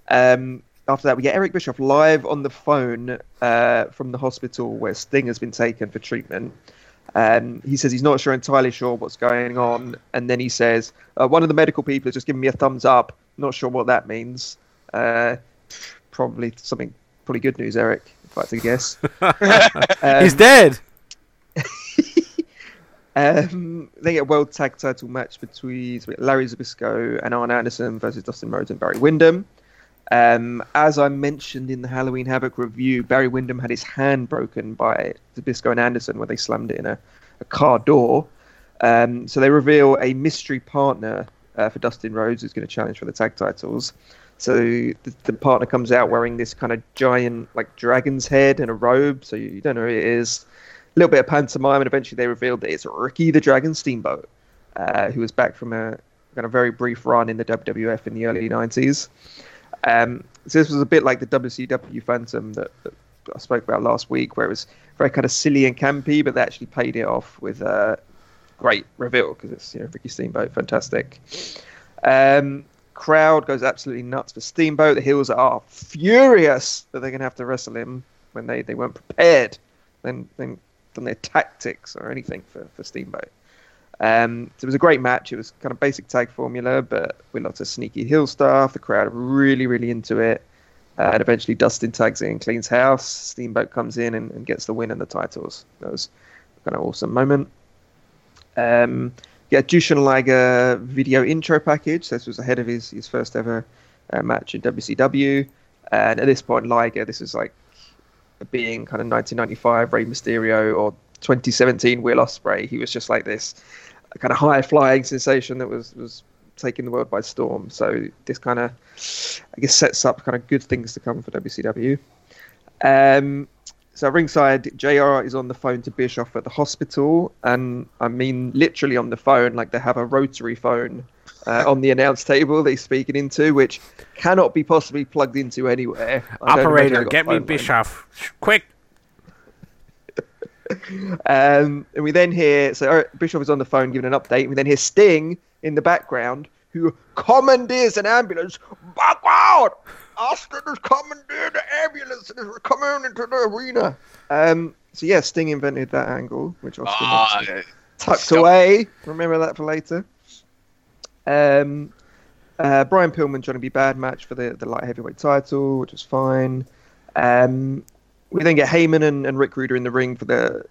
Um, after that, we get Eric Bischoff live on the phone uh, from the hospital where Sting has been taken for treatment. Um, he says he's not sure entirely sure what's going on, and then he says uh, one of the medical people has just given me a thumbs up. Not sure what that means. Uh, probably something, probably good news, Eric. If I had to guess. Um, He's dead. Um, they get a world tag title match between Larry Zbyszko and Arn Anderson versus Dustin Rhodes and Barry Windham. Um, as I mentioned in the Halloween Havoc review, Barry Windham had his hand broken by Zbyszko and Anderson when they slammed it in a, a car door. Um, so they reveal a mystery partner uh, for Dustin Rhodes who's going to challenge for the tag titles. So the, the partner comes out wearing this kind of giant, like dragon's head and a robe. So you, you don't know who it is a little bit of pantomime, and eventually they revealed that it's Ricky the Dragon Steamboat, uh, who was back from a kind of very brief run in the WWF in the early 90s. Um, so this was a bit like the WCW Phantom that, that I spoke about last week, where it was very kind of silly and campy, but they actually paid it off with a great reveal because it's you know Ricky Steamboat, fantastic. Um, crowd goes absolutely nuts for Steamboat. The heels are furious that they're going to have to wrestle him when they, they weren't prepared. Then then than their tactics or anything for, for Steamboat. Um, so it was a great match. It was kind of basic tag formula, but with lots of sneaky heel stuff. The crowd really, really into it. Uh, and eventually Dustin tags in, cleans house. Steamboat comes in and, and gets the win and the titles. That was kind of awesome moment. Um, yeah, Jushin Liger video intro package. This was ahead of his, his first ever uh, match in WCW. And at this point, Liger, this is like being kind of 1995 Rey Mysterio or 2017 Will Ospreay. He was just like this kind of high flying sensation that was was taking the world by storm. So this kind of I guess sets up kind of good things to come for WCW. Um, so ringside, JR is on the phone to Bischoff at the hospital, and I mean literally on the phone, like they have a rotary phone uh, on the announce table they're speaking into, which cannot be possibly plugged into anywhere. I Operator, get me phone. Bischoff. Quick. Um, and we then hear so uh, Bischoff is on the phone giving an update. And we then hear Sting in the background, who commandeers an ambulance. Back out! Austin has commandeered the ambulance and is coming into the arena. Um, so yeah, Sting invented that angle, which Austin Ah, obviously tucked stop. away. Remember that for later. Um, uh, Brian Pillman trying to be bad match for the, the light heavyweight title, which was fine. Um, we then get Heyman and, and Rick Rude in the ring for the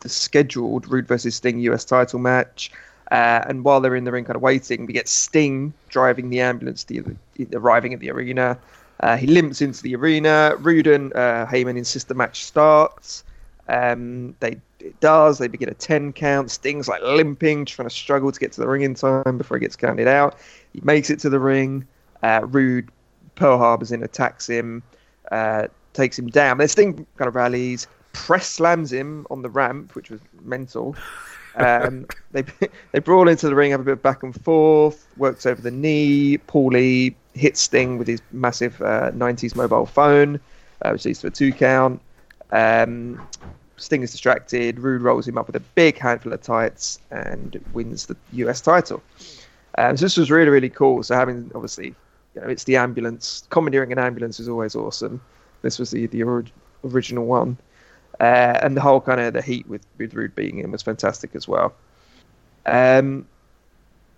the scheduled Rude versus Sting US title match. Uh, and while they're in the ring, kind of waiting, we get Sting driving the ambulance, the, arriving at the arena. Uh, he limps into the arena. Rude and uh, Heyman insist the match starts. Um, they it does. They begin a ten count. Sting's like limping, trying to struggle to get to the ring in time before he gets counted out. He makes it to the ring. Uh, Rude Pearl Harbor's in, attacks him, uh, takes him down. Then Sting kind of rallies, press slams him on the ramp, which was mental. Um, they they brawl into the ring, have a bit of back and forth, works over the knee. Paulie hits Sting with his massive uh, 90s mobile phone, uh, which leads to a two count. Um, Sting is distracted. Rude rolls him up with a big handful of tights and wins the US title. Um, so this was really really cool. So having obviously, you know, it's the ambulance. Commandeering an ambulance is always awesome. This was the the orig- original one, uh, and the whole kind of the heat with with Rude being in was fantastic as well. Um,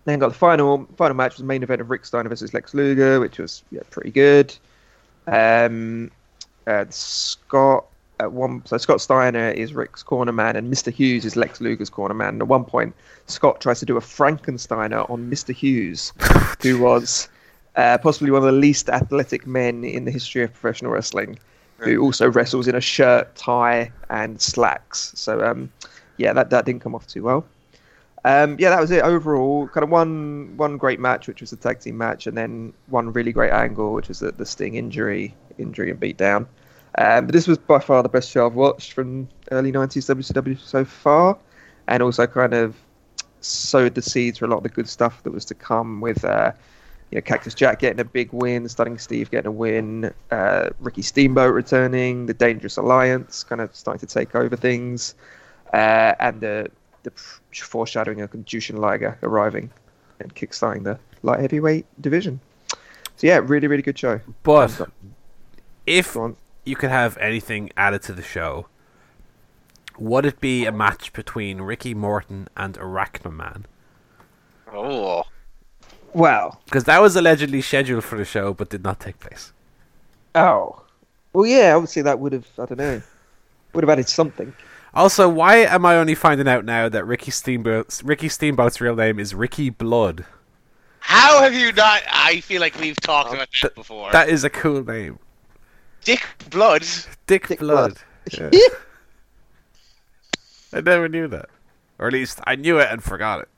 Then got the final final match was the main event of Rick Steiner versus Lex Luger, which was yeah, pretty good. Um, uh, Scott at one so Scott Steiner is Rick's corner man and Mr. Hughes is Lex Luger's corner man. And at one point, Scott tries to do a Frankensteiner on Mr. Hughes, who was uh, possibly one of the least athletic men in the history of professional wrestling, who also wrestles in a shirt, tie, and slacks. So um, yeah, that that didn't come off too well. Um, yeah, that was it overall. Kind of one one great match, which was the tag team match, and then one really great angle, which was the, the Sting injury, injury and beatdown. Um, but this was by far the best show I've watched from early '90s WCW so far, and also kind of sowed the seeds for a lot of the good stuff that was to come with. Uh, you know, Cactus Jack getting a big win, Stunning Steve getting a win, uh, Ricky Steamboat returning, the Dangerous Alliance kind of starting to take over things, uh, and the the foreshadowing of Jushin Liger arriving and kickstarting the light heavyweight division. So yeah, really, really good show. But if you could have anything added to the show, would it be a match between Ricky Morton and Arachnaman? Oh, Wow. Because that was allegedly scheduled for the show but did not take place. Oh. Well, yeah. Obviously, that would have. I don't know. Would have added something. Also, why am I only finding out now that Ricky Steamboat's Ricky Steamboat's real name is Ricky Blood? how have you not? I feel like we've talked oh, about that before. That is a cool name. Dick Blood. Dick, Dick Blood. Blood. Yeah. I never knew that. Or at least I knew it and forgot it.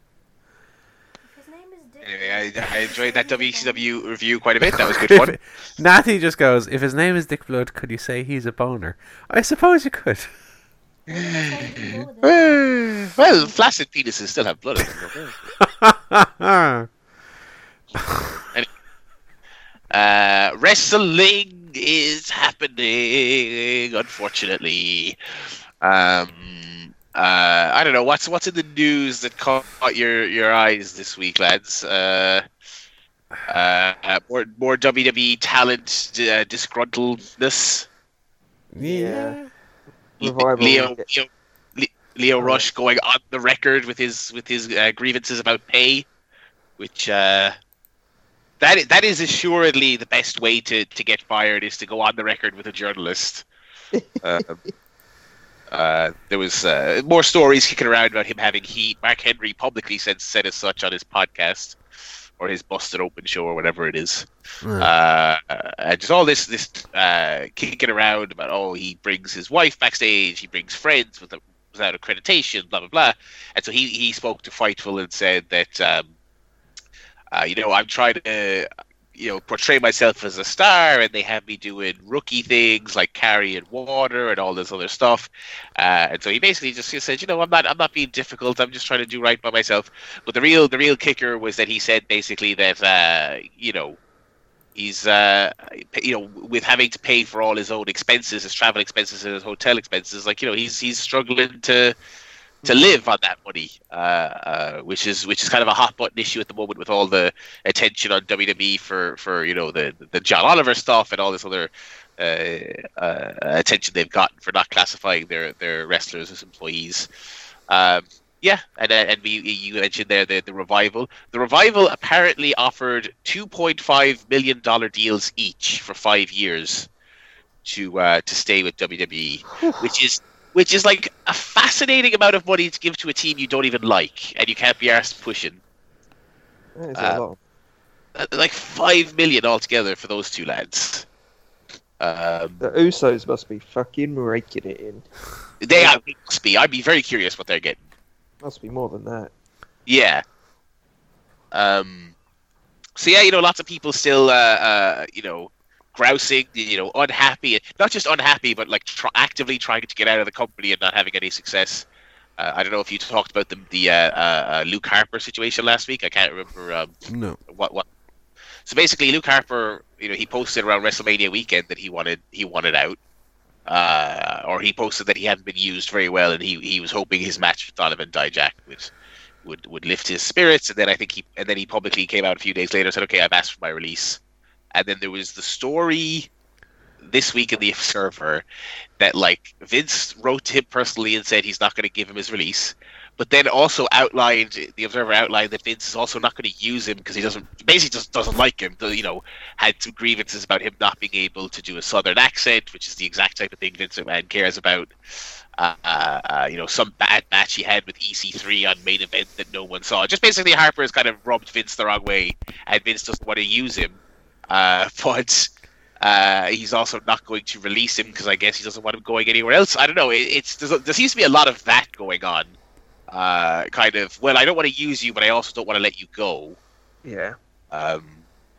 His name is Dick. Anyway, I, I enjoyed that WCW review quite a bit. That was good fun. Natty just goes, if his name is Dick Blood, could you say he's a boner? I suppose you could. well, flaccid penises still have blood in them. Uh, wrestling is happening, unfortunately. Um, uh, I don't know what's what's in the news that caught your your eyes this week, lads. Uh, uh, more more WWE talent uh, disgruntledness. yeah. Revival. Lio, Lio, Lio Rush going on the record with his with his uh, grievances about pay, which uh, that that is assuredly the best way to, to get fired is to go on the record with a journalist. um, uh, there was uh, more stories kicking around about him having heat. Mark Henry publicly said said as such on his podcast or his Busted Open show or whatever it is uh, and just all this this uh, kicking around about oh he brings his wife backstage, he brings friends with without accreditation, blah blah blah. And so he he spoke to Fightful and said that um, uh, you know I'm trying to you know portray myself as a star, and they have me doing rookie things like carrying water and all this other stuff. Uh, and so he basically just said, you know, I'm not I'm not being difficult. I'm just trying to do right by myself. But the real the real kicker was that he said basically that uh, you know he's uh you know with having to pay for all his own expenses his travel expenses and his hotel expenses like you know he's he's struggling to to live on that money uh, uh which is which is kind of a hot button issue at the moment with all the attention on WWE for for you know the the John Oliver stuff and all this other uh, uh, attention they've gotten for not classifying their their wrestlers as employees um yeah, and uh, and we you mentioned there the, the revival. The revival apparently offered two point five million dollar deals each for five years to uh, to stay with WWE, which is which is like a fascinating amount of money to give to a team you don't even like and you can't be asked pushing. That is a lot. Uh, Like five million altogether for those two lads. Um, The Usos must be fucking raking it in. they are, must be. I'd be very curious what they're getting. Must be more than that. Yeah. Um. So yeah, you know, lots of people still, uh, uh, you know, grousing, you know, unhappy. Not just unhappy, but like tr- actively trying to get out of the company and not having any success. Uh, I don't know if you talked about the the uh, uh, uh, Luke Harper situation last week. I can't remember um, No. what what. So basically, Luke Harper, you know, he posted around WrestleMania weekend that he wanted he wanted out, uh, or he posted that he hadn't been used very well, and he he was hoping his match with Donovan Dijak would would would lift his spirits. And then I think he and then he publicly came out a few days later and said, "Okay, I've asked for my release." And then there was the story this week in the Observer that like Vince wrote to him personally and said he's not going to give him his release, but then also outlined the Observer outlined that Vince is also not going to use him because he doesn't basically just doesn't like him. You know, had some grievances about him not being able to do a Southern accent, which is the exact type of thing Vince McMahon cares about. Uh, uh, you know, some bad match he had with EC3 on main event that no one saw. Just basically, Harper has kind of rubbed Vince the wrong way, and Vince doesn't want to use him. Uh, but uh, he's also not going to release him because I guess he doesn't want him going anywhere else. I don't know. It, it's there seems to be a lot of that going on. Uh, kind of. Well, I don't want to use you, but I also don't want to let you go. Yeah. Um,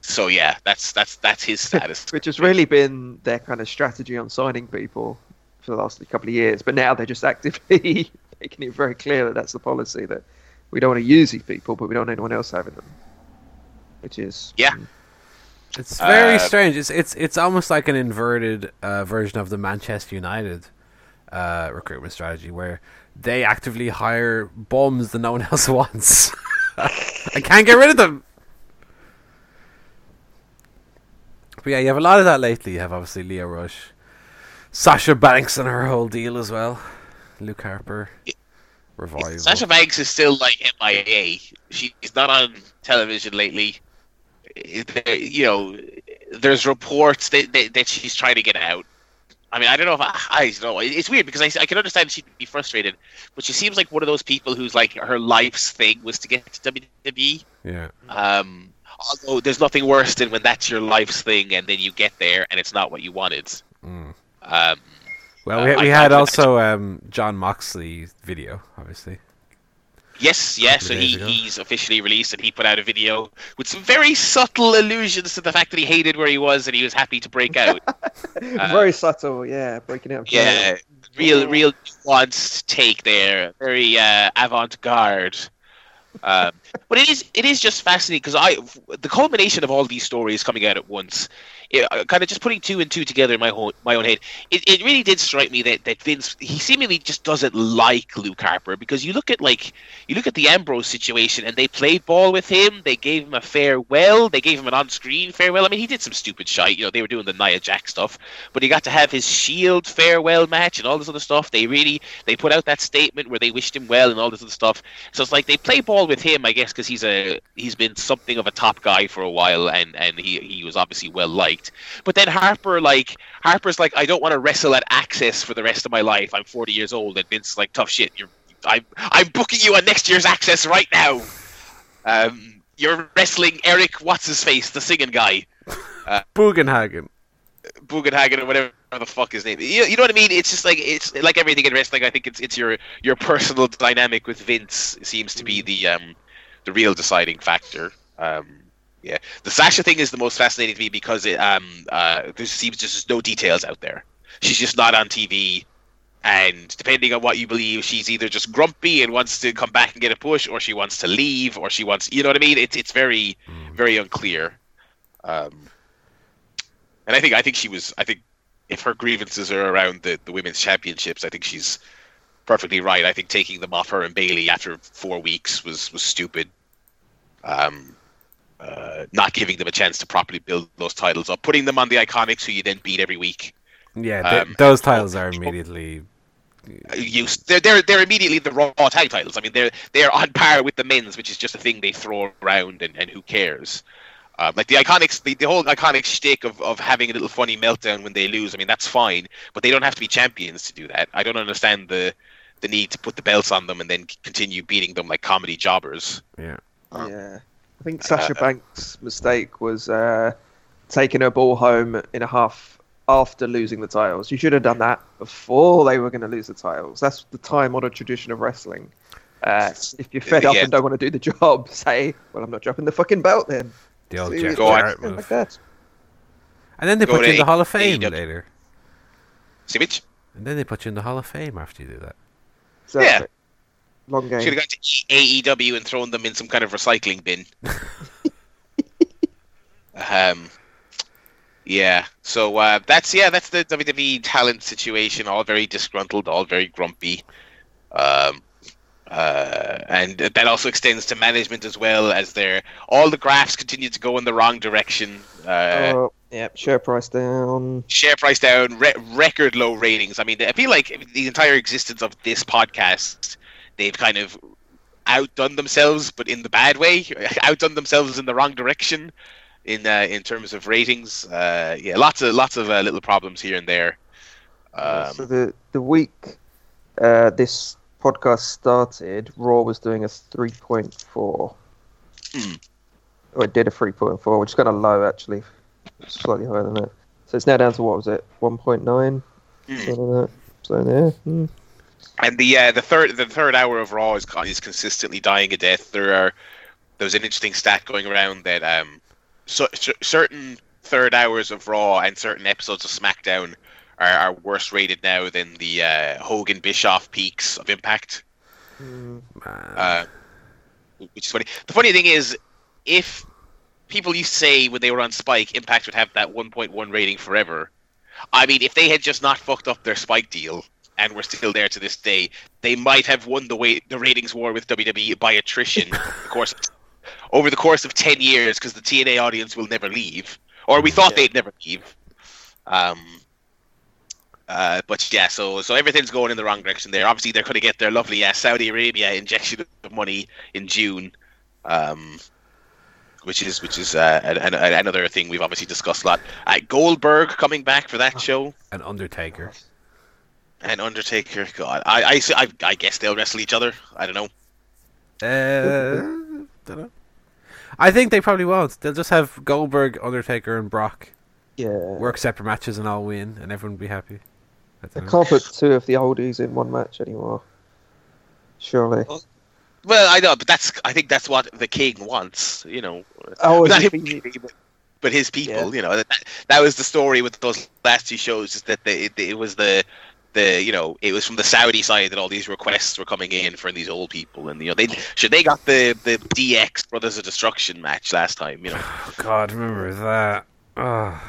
so yeah, that's that's that's his status. Which has really been their kind of strategy on signing people for the last couple of years. But now they're just actively making it very clear that that's the policy that we don't want to use these people, but we don't want anyone else having them. Which is Yeah. It's very Uh, strange. It's it's it's almost like an inverted uh, version of the Manchester United uh, recruitment strategy, where they actively hire bums that no one else wants. I can't get rid of them. But yeah, you have a lot of that lately. You have obviously Lio Rush, Sasha Banks, and her whole deal as well. Luke Harper, revival. Sasha Banks is still like MIA. She's not on television lately. You know, there's reports that, that, that she's trying to get out. I mean, I don't know if I, I don't know. It's weird because I, I can understand she'd be frustrated, but she seems like one of those people who's like her life's thing was to get to WWE. Yeah. Um, although there's nothing worse than when that's your life's thing and then you get there and it's not what you wanted. Mm. Um, Well, Uh, we, I we had also um, John Moxley video, obviously. Yes, yes. couple So he, ago. he's officially released, and he put out a video with some very subtle allusions to the fact that he hated where he was and he was happy to break out. very subtle. Yeah, breaking out. yeah, real, real nuanced take there. Very uh, avant-garde. Um, but it is, it is just fascinating because I, the culmination of all these stories coming out at once, it, uh, kind of just putting two and two together in my whole, my own head. It, it really did strike me that, that Vince, he seemingly just doesn't like Luke Harper because you look at like, you look at the Ambrose situation and they played ball with him. They gave him a farewell. They gave him an on-screen farewell. I mean, he did some stupid shit. You know, they were doing the Nia Jax stuff, but he got to have his Shield farewell match and all this other stuff. They really, they put out that statement where they wished him well and all this other stuff. So it's like they play ball with him, I guess, because he's a he's been something of a top guy for a while, and and he he was obviously well liked. But then Harper, like Harper's like, I don't want to wrestle at Access for the rest of my life. I'm 40 years old, and Vince's like, tough shit. You're I'm I'm booking you on next year's Access right now. Um, you're wrestling Eric what's his face, the singing guy. Bugenhagen. Bugenhagen or whatever the fuck his name. is. You, you know what I mean? It's just like it's like everything in wrestling. I think it's it's your your personal dynamic with Vince seems to be the um the real deciding factor. Um, yeah, the Sasha thing is the most fascinating to me because it um uh there seems just no details out there. She's just not on TV. And depending on what you believe, she's either just grumpy and wants to come back and get a push, or she wants to leave, or she wants, you know what I mean? It's it's very, very unclear. Um, and I think I think she was I think if her grievances are around the, the women's championships, I think she's perfectly right. I think taking them off her and Bayley after four weeks was was stupid. Um, uh, not giving them a chance to properly build those titles up, putting them on the iconics who you then beat every week. Yeah, th- Um, those titles are immediately. used. They're they're they're immediately the raw tag titles. I mean they're they're on par with the men's, which is just a thing they throw around and, and who cares. Um, like the iconics, the, the whole iconic shtick of, of having a little funny meltdown when they lose. I mean, that's fine, but they don't have to be champions to do that. I don't understand the the need to put the belts on them and then continue beating them like comedy jobbers. Yeah. Yeah. I think Sasha Banks' mistake was uh, taking her ball home in a half after losing the titles. You should have done that before they were going to lose the titles. That's the time-honored tradition of wrestling. Uh, if you're fed up Yeah. and don't want to do the job, say, "Well, I'm not dropping the fucking belt then." The old Jeff it's Go on. Jarrett like move. that. And then they Go put you in to the Hall of Fame AEW. later. See which? And then they put you in the Hall of Fame after you do that. Exactly. Long game. Should have gone to AEW and thrown them in some kind of recycling bin. um, yeah. So uh, that's yeah, that's the WWE talent situation. All very disgruntled, all very grumpy. Um, uh, and that also extends to management as well, as their all the graphs continue to go in the wrong direction. Uh, oh, yeah, share price down. share price down, re- record low ratings. I mean, I feel like the entire existence of this podcast they've kind of outdone themselves, but in the bad way, outdone themselves in the wrong direction in uh, in terms of ratings. Uh, yeah, lots of lots of uh, little problems here and there. Um, so the the week uh, this podcast started, Raw was doing a three point four. Hmm. Oh, it did a three point four, which is kind of low actually, slightly higher than that. So it's now down to what was it, one point nine? Hmm. So yeah, hmm. And the uh, the third the third hour of Raw is is consistently dying a death. There are there was an interesting stat going around that um so, cer- certain third hours of Raw and certain episodes of SmackDown are, are worse rated now than the uh, Hogan Bischoff peaks of Impact. Uh, which is funny. The funny thing is, if people used to say when they were on Spike, Impact would have that 1.1 rating forever. I mean, if they had just not fucked up their Spike deal and were still there to this day, they might have won the way the ratings war with WWE by attrition. of course, over the course of 10 years, because the TNA audience will never leave, or we thought they'd never leave. Um, uh, but yeah, so so everything's going in the wrong direction there. Obviously, they're going to get their lovely uh, Saudi Arabia injection of money in June, um, which is which is uh, an, an, another thing we've obviously discussed a lot. Uh, Goldberg coming back for that show, An Undertaker. And Undertaker. God, I, I I I guess they'll wrestle each other. I don't know. Uh, dunno. I think they probably won't. They'll just have Goldberg, Undertaker, and Brock yeah. work separate matches and all win, and everyone will be happy. I They know. can't put two of the oldies in one match anymore. Surely. Well, I know, but that's I think that's what the king wants. You know, Oh, not is him, but- but his people. Yeah. You know, that, that was the story with those last two shows. Is that the, it, it was the the you know it was from the Saudi side that all these requests were coming in for these old people, and you know they should they got the the DX Brothers of Destruction match last time. You know, Oh, God, remember that? Oh.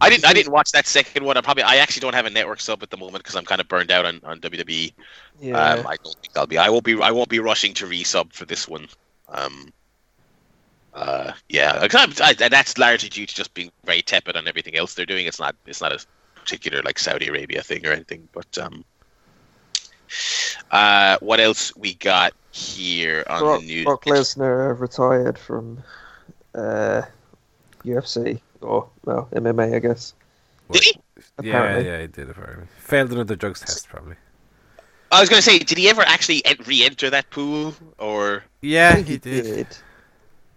I didn't I didn't watch that second one. I probably I actually don't have a network sub at the moment because I'm kind of burned out on on WWE. yeah. Um, I don't think I'll be. I won't be. I won't be rushing to resub for this one. Um, uh, yeah, 'cause I'm- I, that's largely due to just being very tepid on everything else they're doing. It's not. It's not a particular like Saudi Arabia thing or anything. But um, uh, what else we got here on Brock, the news? Brock Lesnar retired from uh, UFC or well MMA, I guess. Did he? Yeah, Apparently. yeah, he did apparently. Failed another drugs test, probably. I was going to say, did he ever actually re-enter that pool, or Yeah, I he did.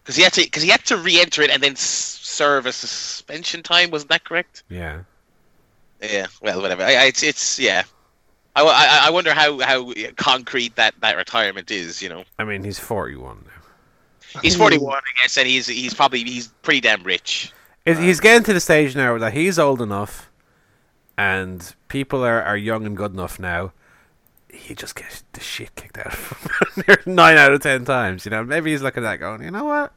because he had to because he had to re-enter it and then serve a suspension time? Wasn't that correct? Yeah. Yeah, well, whatever. I, I, it's it's yeah. I, I, I wonder how, how concrete that, that retirement is. You know, I mean, he's 41 now. he's forty one, I guess, and he's he's probably he's pretty damn rich. It, he's getting to the stage now that he's old enough, and people are, are young and good enough now. He just gets the shit kicked out of him nine out of ten times. You know, maybe he's looking at that going, you know what?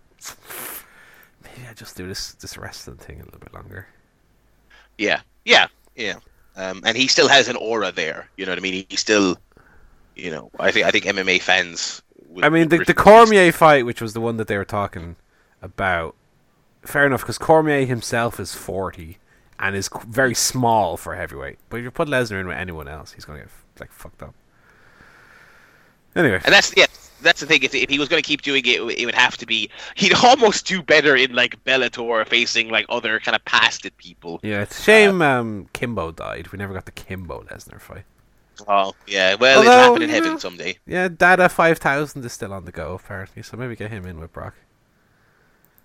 Maybe I just do this this wrestling thing a little bit longer. Yeah, yeah, yeah. Um, and he still has an aura there. You know what I mean? He still, you know, I think I think MMA fans. I mean, the the Cormier fight, which was the one that they were talking about, fair enough, because Cormier himself is forty and is very small for heavyweight. But if you put Lesnar in with anyone else, he's gonna get like fucked up. Anyway, And that's yeah, that's the thing. If, if he was going to keep doing it, it would have to be. He'd almost do better in like Bellator, facing like other kind of pasted people. yeah, it's a shame um, Kimbo died. We never got the Kimbo Lesnar fight. Oh yeah, well, it'll Although, happen in heaven know- someday. Yeah, Dada five thousand is still on the go apparently, so maybe get him in with Brock.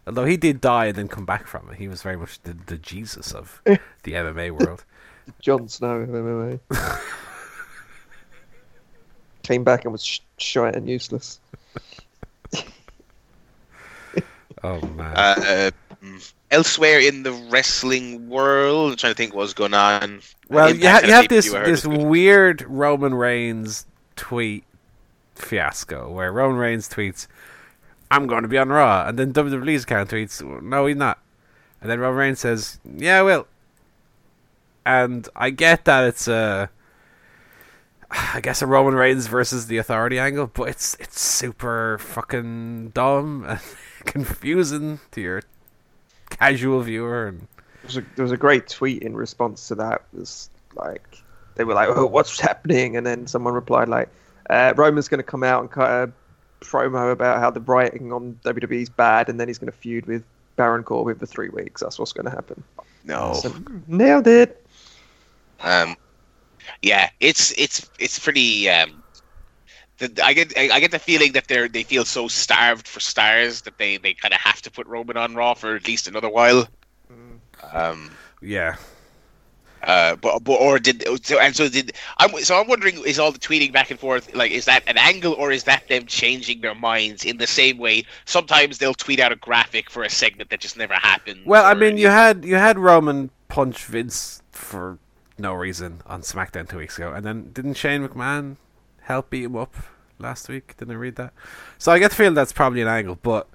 Although he did die and then come back from it, he was very much the, the Jesus of the MMA world. Jon Snow of MMA. Came back and was sh- shite and useless. Oh man. Uh, mm, elsewhere in the wrestling world, I'm trying to think what was going on. well, you, ha- had you have this pay-per-view I heard this weird Roman Reigns tweet fiasco where Roman Reigns tweets, "I'm going to be on Raw," and then WWE's account tweets, "No, he's not," and then Roman Reigns says, "Yeah, I will." And I get that it's a, I guess a Roman Reigns versus the Authority angle, but it's it's super fucking dumb and confusing to your casual viewer and. There was, a, there was a great tweet in response to that. It was like they were like, "Oh, what's happening?" And then someone replied like, Uh, Roman's going to come out and cut a promo about how the writing on WWE is bad, and then he's going to feud with Baron Corbin for three weeks. That's what's going to happen. No. So, nailed it. Um, yeah, it's it's it's pretty. Um, the, I get I, I get the feeling that they're they feel so starved for stars that they, they kind of have to put Roman on Raw for at least another while. Um, Yeah. uh, but, but or did so and so did I'm so I'm wondering is all the tweeting back and forth like is that an angle or is that them changing their minds in the same way sometimes they'll tweet out a graphic for a segment that just never happened. Well, I or- mean, you had you had Roman punch Vince for no reason on SmackDown two weeks ago, and then didn't Shane McMahon help beat him up last week? Didn't I read that? So I get the feeling that's probably an angle, but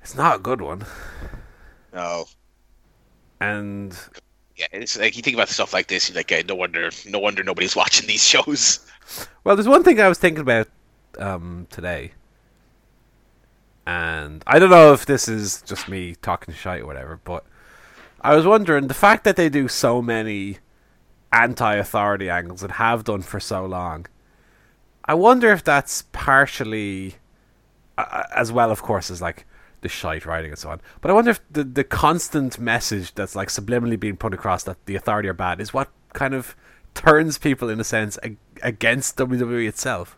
it's not a good one. no. And Yeah, it's like you think about stuff like this, you're like, uh, no wonder, no wonder nobody's watching these shows. well, there's one thing I was thinking about um, today, and I don't know if this is just me talking shite or whatever, but I was wondering the fact that they do so many anti-authority angles and have done for so long. I wonder if that's partially, uh, as well, of course, as like the shite writing and so on. But I wonder if the the constant message that's like subliminally being put across that the authority are bad is what kind of turns people, in a sense, ag- against WWE itself.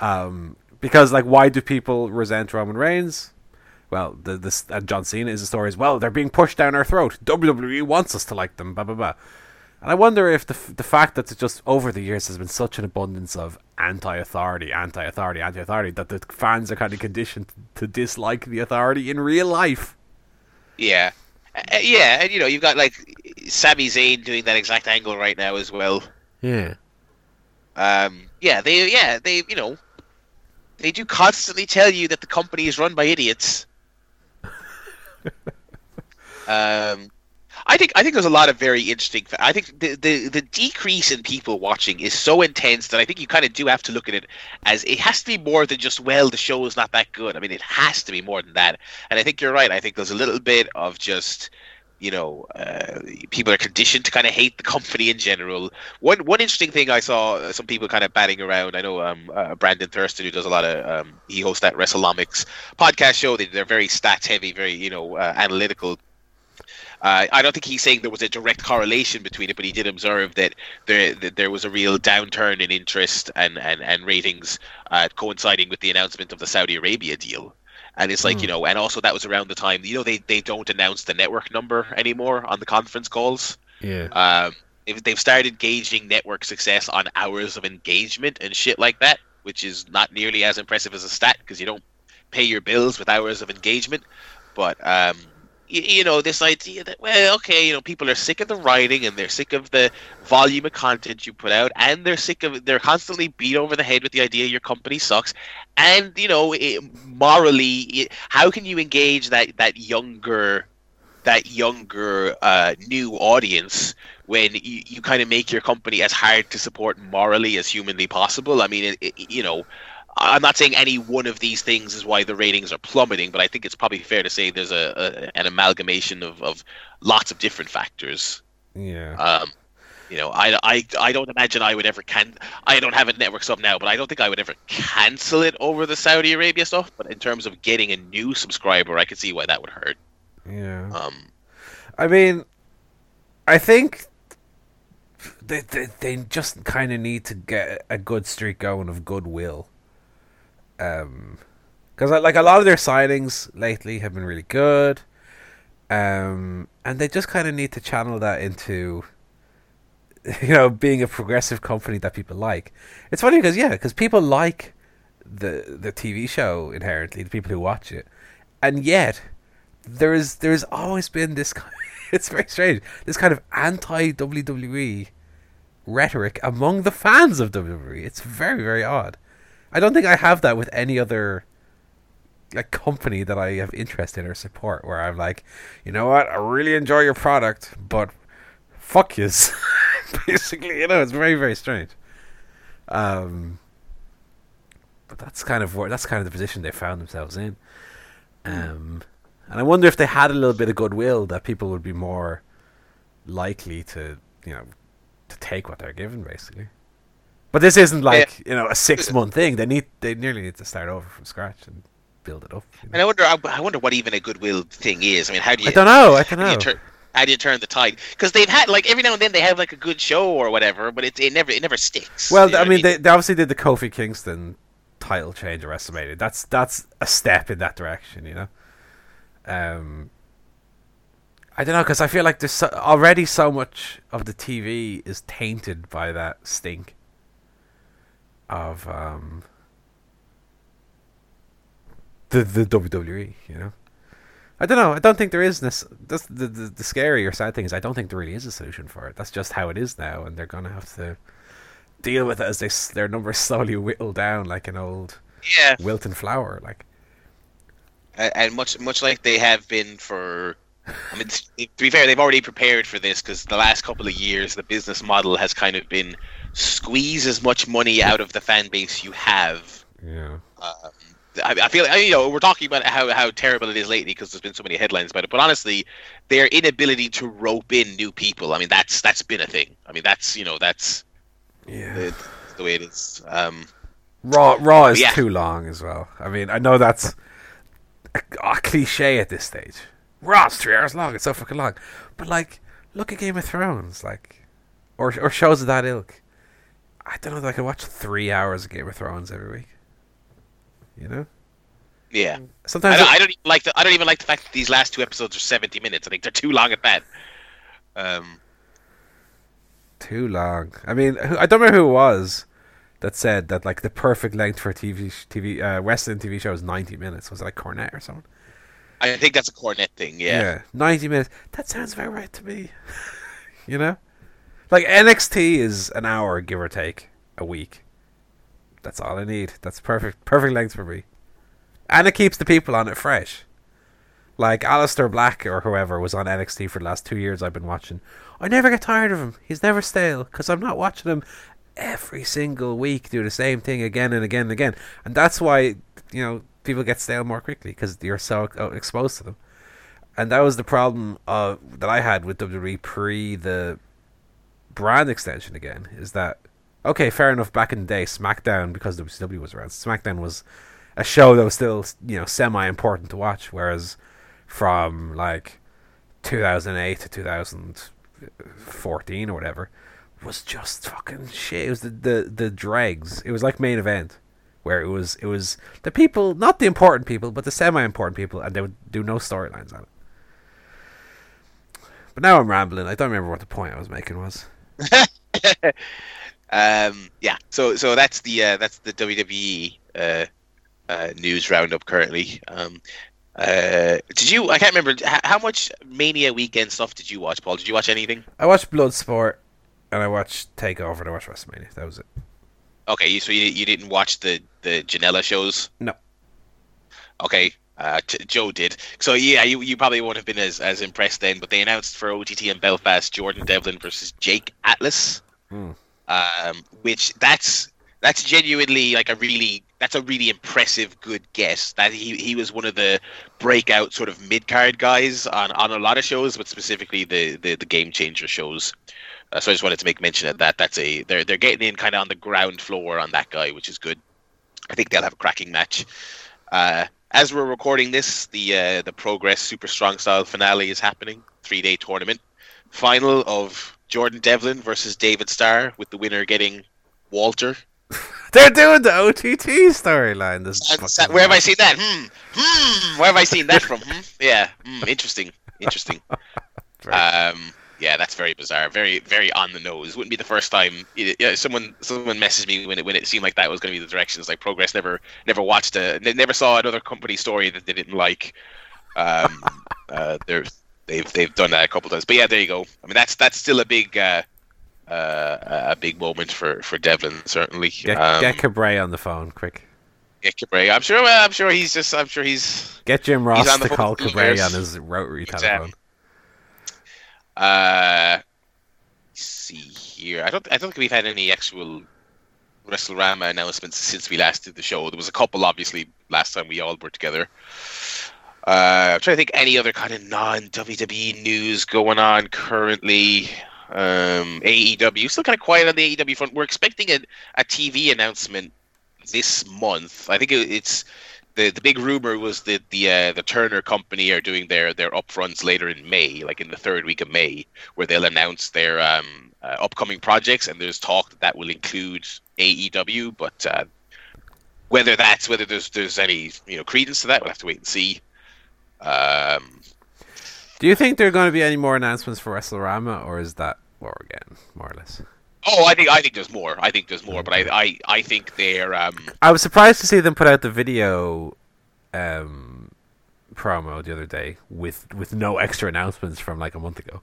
Um, because like, why do people resent Roman Reigns? Well, the this and John Cena is a story as well. They're being pushed down our throat. WWE wants us to like them. Blah blah blah. And I wonder if the f- the fact that it's just over the years has been such an abundance of anti-authority, anti-authority, anti-authority that the fans are kind of conditioned to dislike the authority in real life. Yeah, uh, yeah, and you know, you've got like Sami Zayn doing that exact angle right now as well. Yeah. Um, yeah, they, yeah, they, you know, they do constantly tell you that the company is run by idiots. Um, I think I think there's a lot of very interesting. I think the, the the decrease in people watching is so intense that I think you kind of do have to look at it as it has to be more than just well the show is not that good. I mean, it has to be more than that. And I think you're right. I think there's a little bit of just you know, uh, people are conditioned to kind of hate the company in general. One one interesting thing I saw uh, some people kind of batting around. I know um, uh, Brandon Thurston, who does a lot of um, he hosts that WrestleNomics podcast show. They, they're very stats heavy, very you know uh, analytical. Uh, I don't think he's saying there was a direct correlation between it, but he did observe that there that there was a real downturn in interest and and and ratings uh, coinciding with the announcement of the Saudi Arabia deal. And it's like, you know, and also that was around the time, you know, they, they don't announce the network number anymore on the conference calls. Yeah. Um, if they've started gauging network success on hours of engagement and shit like that, which is not nearly as impressive as a stat because you don't pay your bills with hours of engagement. But um, you, you know, this idea that well, okay, you know, people are sick of the writing and they're sick of the volume of content you put out, and they're sick of they're constantly beat over the head with the idea your company sucks, and you know, it, morally, it, how can you engage that that younger that younger uh, new audience when you, you kind of make your company as hard to support morally as humanly possible. I mean, it, you know, I'm not saying any one of these things is why the ratings are plummeting, but I think it's probably fair to say there's a, a an amalgamation of, of lots of different factors. Yeah. Um, you know, I, I, I don't imagine I would ever can. I don't have a network sub now, but I don't think I would ever cancel it over the Saudi Arabia stuff. But in terms of getting a new subscriber, I could see why that would hurt. Yeah. Um, I mean, I think they they, they just kind of need to get a good streak going of goodwill. Um, because like a lot of their signings lately have been really good. Um, and they just kind of need to channel that into, you know, being a progressive company that people like. It's funny because yeah, because people like the the TV show inherently, the people who watch it, and yet there is there's always been this kind it's very strange this kind of anti WWE rhetoric among the fans of WWE it's very very odd I don't think I have that with any other like company that I have interest in or support where I'm like you know what? I really enjoy your product but fuck yous. Basically you know it's very very strange. Um but that's kind of where that's kind of the position they found themselves in. Um and I wonder if they had a little bit of goodwill that people would be more likely to, you know, to take what they're given, basically. But this isn't like you know a six month thing. They need they nearly need to start over from scratch and build it up. you know? And I wonder, I, I wonder what even a goodwill thing is. I mean, how do you? I don't know. I don't how do know. you turn? How do you turn the tide? Because they've had like every now and then they have like a good show or whatever, but it, it never it never sticks. Well, You know I what mean, they, they obviously did the Kofi Kingston title change or estimated. That's that's a step in that direction, you know. Um, I don't know because I feel like there's so, already so much of the TV is tainted by that stink of um the the WWE, you know. I don't know. I don't think there is this. That's the, the the scary or sad thing is I don't think there really is a solution for it. That's just how it is now, and they're gonna have to deal with it as they their numbers slowly whittle down like an old yeah, wilting flower. Like and much much like they have been for. I mean, to be fair, they've already prepared for this because the last couple of years, the business model has kind of been squeeze as much money out of the fan base you have. yeah, Um, I, I feel I, you know we're talking about how, how terrible it is lately because there's been so many headlines about it. But honestly, their inability to rope in new people, I mean, that's that's been a thing. I mean, that's you know that's yeah. the, the way it is. Um, Raw Raw is Yeah. too long as well. I mean, I know that's a, a cliche at this stage. Raw's three hours long. It's so fucking long. But like, look at Game of Thrones, like, or or shows of that ilk. I don't know that I could watch three hours of Game of Thrones every week. You know, yeah, sometimes I don't, it- I don't even like the I don't even like the fact that these last two episodes are 70 minutes. I think they're too long at that. Um, too long. I mean, I don't remember who it was that said that like the perfect length for a TV TV uh, wrestling TV show is ninety minutes. Was it like Cornette or something? I think that's a Cornette thing. Yeah. Yeah. ninety minutes. That sounds about right to me. you know, like NXT is an hour, give or take, a week. That's all I need. That's perfect, perfect length for me, and it keeps the people on it fresh. Like Aleister Black or whoever was on NXT for the last two years I've been watching. I never get tired of him. He's never stale because I'm not watching him every single week do the same thing again and again and again. And that's why you know people get stale more quickly because you're so exposed to them. And that was the problem uh, that I had with WWE pre the brand extension again. Is that okay? Fair enough. Back in the day, SmackDown because WCW was around, SmackDown was a show that was still you know semi important to watch. Whereas from like 2008 to 2014 or whatever was just fucking shit. It was the, the the dregs. It was like main event where it was it was the people, not the important people, but the semi important people, and they would do no storylines on it. But now I'm rambling. I don't remember what the point I was making was. Um, yeah. So so that's the uh, that's the WWE uh, uh, news roundup currently. Um, uh, did you? I can't remember h- how much Mania weekend stuff did you watch, Paul? Did you watch anything? I watched Bloodsport, and I watched Takeover, and I watched WrestleMania. That was it. Okay, so you, you didn't watch the the Janela shows? No. Okay, uh, t- Joe did. So yeah, you, you probably won't have been as, as impressed then. But they announced for OTT in Belfast, Jordan Devlin versus Jake Atlas. Hmm. Um, which that's that's genuinely like a really that's a really impressive good guess. That he he was one of the breakout sort of mid card guys on, on a lot of shows, but specifically the the, the game changer shows. Uh, so I just wanted to make mention of that. That's a they're they're getting in kind of on the ground floor on that guy, which is good. I think they'll have a cracking match. Uh, as we're recording this, the uh, the Progress Super Strong Style finale is happening. Three day tournament final of Jordan Devlin versus David Starr, with the winner getting Walter. They're doing the OTT storyline. This is where have I seen that? Hmm. Hmm. Where have I seen that from? Hmm. Yeah. Hmm. Interesting. Interesting. Um. Yeah, that's very bizarre. Very, very on the nose. Wouldn't be the first time. Yeah, someone, someone messaged me when it when it seemed like that was going to be the directions. Like Progress never, never watched a, never saw another company story that they didn't like. Um. uh. They're, they've they've done that a couple times. But yeah, there you go. I mean, that's that's still a big. Uh, uh, a big moment for for Devlin certainly. Get, um, get Cabray on the phone, quick. get Cabray. I'm sure. I'm sure he's just. I'm sure he's. Get Jim Ross on the to call Cabray on his rotary Exactly. telephone. Uh, see here. I don't. I don't think we've had any actual WrestleRama announcements since we last did the show. There was a couple, obviously, last time we all were together. Uh, I'm trying to think any other kind of non WWE news going on currently. Um, AEW still kind of quiet on the AEW front. We're expecting a, a TV announcement this month. I think it, it's the the big rumor was that the uh, the Turner Company are doing their their upfronts later in May, like in the third week of May, where they'll announce their um, uh, upcoming projects, and there's talk that that will include AEW, but uh, whether that's whether there's there's any you know credence to that, we'll have to wait and see. Um, Do you think there are going to be any more announcements for WrestleRama, or is that war again, more or less? Oh, I think I think there's more. I think there's more, but I I, I think they're um, I was surprised to see them put out the video um, promo the other day with with no extra announcements from like a month ago.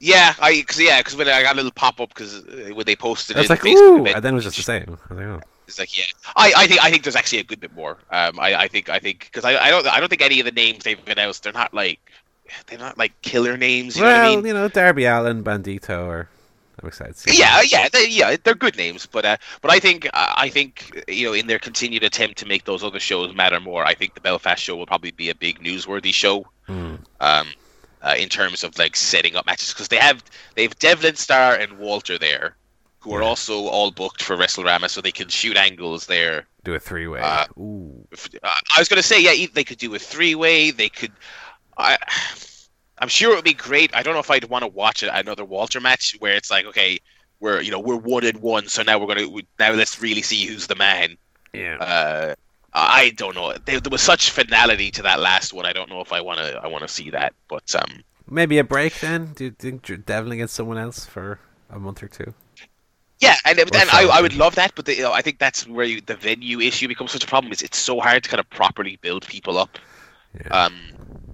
yeah I cause, yeah because when I got a little pop up because when they posted it, like Facebook ooh, and then it was just the same. Like, oh. It's like yeah, I, I think I think there's actually a good bit more. Um, I, I think I think because I, I don't I don't think any of the names they've announced they're not like they're not like killer names. You know well, what I mean? you know, Darby Allin, Bandito, or I'm excited. Yeah, yeah, they, yeah, they're good names, but uh, but I think uh, I think you know in their continued attempt to make those other shows matter more, I think the Belfast show will probably be a big newsworthy show. Hmm. Um, uh, in terms of like setting up matches because they have they have Devlin Starr and Walter there, who are Yeah. also all booked for WrestleRama, so they can shoot angles there. do a three way. Uh, ooh, If- uh, I was gonna say, yeah, they could do a three-way. They could. I, I'm sure it would be great. I don't know if I'd want to watch a- another Walter match where it's like, okay, we're you know we're one and one, so now we're gonna we, now let's really see who's the man. yeah. Uh, I don't know. There, there was such finality to that last one. I don't know if I want to. I want to see that, but um, Maybe a break then. Do you think you're Devlin against someone else for a month or two? Yeah, and and I, I would love that, but the, you know, I think that's where you, the venue issue becomes such a problem. Is it's so hard to kind of properly build people up, Yeah. um,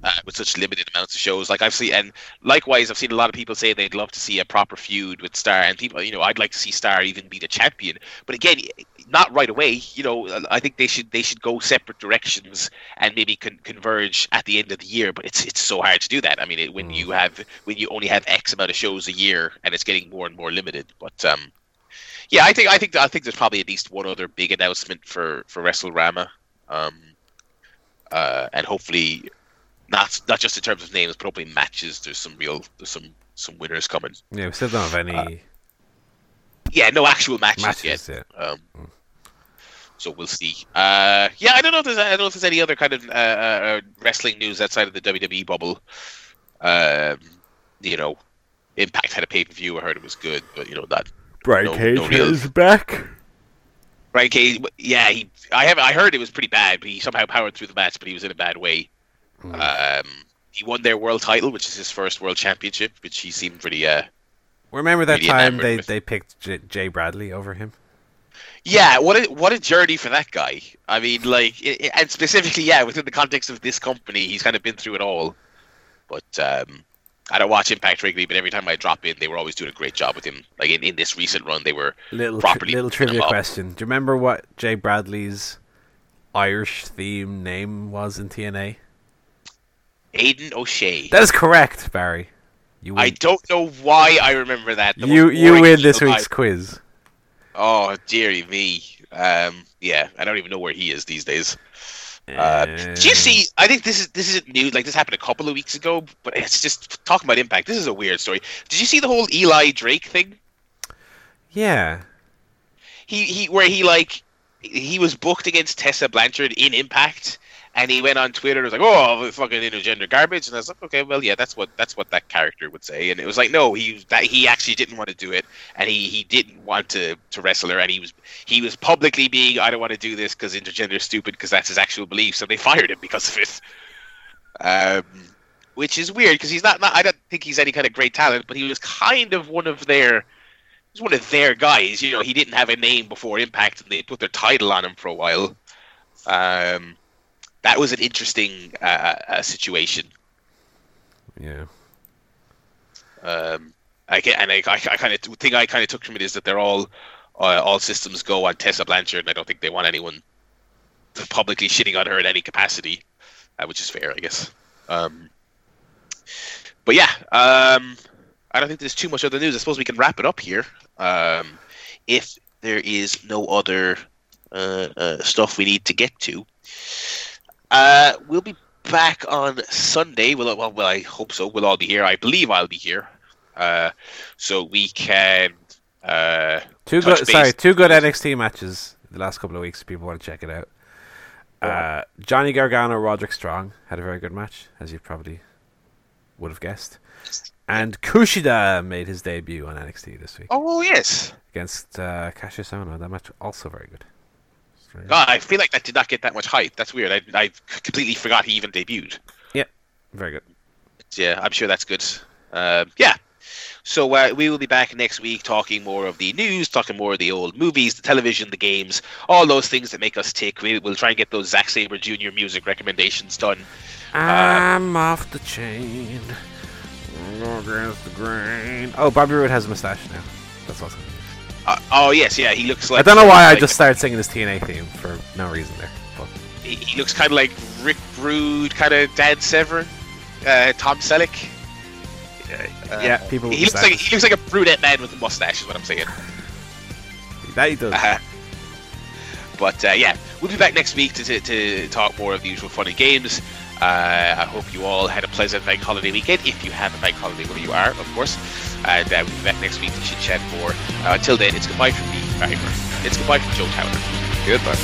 uh, with such limited amounts of shows. Like I've seen, and likewise, I've seen a lot of people say they'd love to see a proper feud with Starr, and people, you know, I'd like to see Starr even be the champion. But again, not right away. You know, I think they should they should go separate directions and maybe con- converge at the end of the year. But it's it's so hard to do that. I mean, it, when you have when you only have X amount of shows a year, and it's getting more and more limited. But um, yeah, I think I think I think there's probably at least one other big announcement for for WrestleRama, um, uh, and hopefully not not just in terms of names, but matches. There's some real there's some some winners coming. yeah, we still don't have any Yeah, no actual matches, matches yet. yet. Um, so we'll see. Uh, yeah, I don't know if there's I don't know if there's any other kind of uh, uh, wrestling news outside of the WWE bubble. Um, you know, Impact had a pay per view. I heard it was good, but you know that Brian no- Cage no real- is back. Brian Cage, yeah, he. I have. I heard it was pretty bad, but he somehow powered through the match, but he was in a bad way. Hmm. Um, he won their world title, which is his first world championship, which he seemed pretty. Uh, Remember that Really time they, with- they picked J- Jay Bradley over him? yeah, what a what a journey for that guy. I mean, like, i i- and specifically, yeah, within the context of this company, he's kind of been through it all. But um, I don't watch Impact regularly, but every time I drop in, they were always doing a great job with him. Like in, in this recent run, they were Little tri- properly little picking trivia question. Do you remember what Jay Bradley's Irish theme name was in TNA? Aiden O'Shea. That is correct, Barry. You win. I don't know why I remember that. The you you win this week's quiz. Oh, dearie me. Um, yeah, I don't even know where he is these days. Uh, did you see? I think this is this isn't new. Like this happened a couple of weeks ago, but it's just talking about impact. This is a weird story. Did you see the whole Eli Drake thing? Yeah. He he where he like he was booked against Tessa Blanchard in Impact, and he went on Twitter and was like, "Oh, fucking intergender garbage," and I was like, "Okay, well, yeah, that's what that's what that character would say." And it was like, no, he that he actually didn't want to do it, and he he didn't want to to wrestle her, and he was he was publicly being, "I don't want to do this because intergender is stupid," because that's his actual belief. So they fired him because of it. Um, which is weird because he's not, not. I don't think he's any kind of great talent, but he was kind of one of their. He was one of their guys. You know, he didn't have a name before Impact, and they put their title on him for a while. Um, that was an interesting uh, uh, situation. Yeah. Um, I and I, I, I kind of thing I kind of took from it is that they're all uh, all systems go on Tessa Blanchard, and I don't think they want anyone publicly shitting on her in any capacity, uh, which is fair, I guess. Um, but yeah, um, I don't think there's too much other news. I suppose we can wrap it up here. Um, if there is no other uh, uh, stuff we need to get to, uh, we'll be back on Sunday. Well, well, well, I hope so. We'll all be here. I believe I'll be here. uh, so we can. Uh, Two good, base. sorry, two good NXT matches the last couple of weeks. If people want to check it out. Uh, Johnny Gargano, Roderick Strong had a very good match, as you probably would have guessed. And Kushida made his debut on NXT this week oh yes. against uh, Kassius Ohno. That match also very good. Strange. God, I feel like that did not get that much hype. That's weird. I, I completely forgot he even debuted. Yeah, very good. Yeah, I'm sure that's good. Um, yeah. So uh, we will be back next week talking more of the news, talking more of the old movies, the television, the games, all those things that make us tick. We, we'll try and get those Zack Sabre Jr. music recommendations done. I'm off the chain. Against the grain. Oh, Bobby Roode has a mustache now. That's awesome. Uh, oh yes, yeah, he looks like. I don't know why I just started singing this TNA theme for no reason there. But He, he looks kind of like Rick Rude, kind of Dan Severn, uh, Tom Selleck. Uh, yeah, people. He looks like he looks like a brunette man with a mustache. Is what I'm saying. that he does. Uh, but uh, yeah, we'll be back next week to, to, to talk more of the usual fun and games. Uh, I hope you all had a pleasant bank holiday weekend. If you have a bank holiday, where you are, of course. Uh, we'll be back next week to chit chat more. Uh, until then, it's goodbye from me, Barry. It's goodbye from Joe Towner. Goodbye.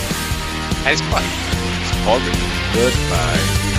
And it's goodbye. It's Paul. Goodbye.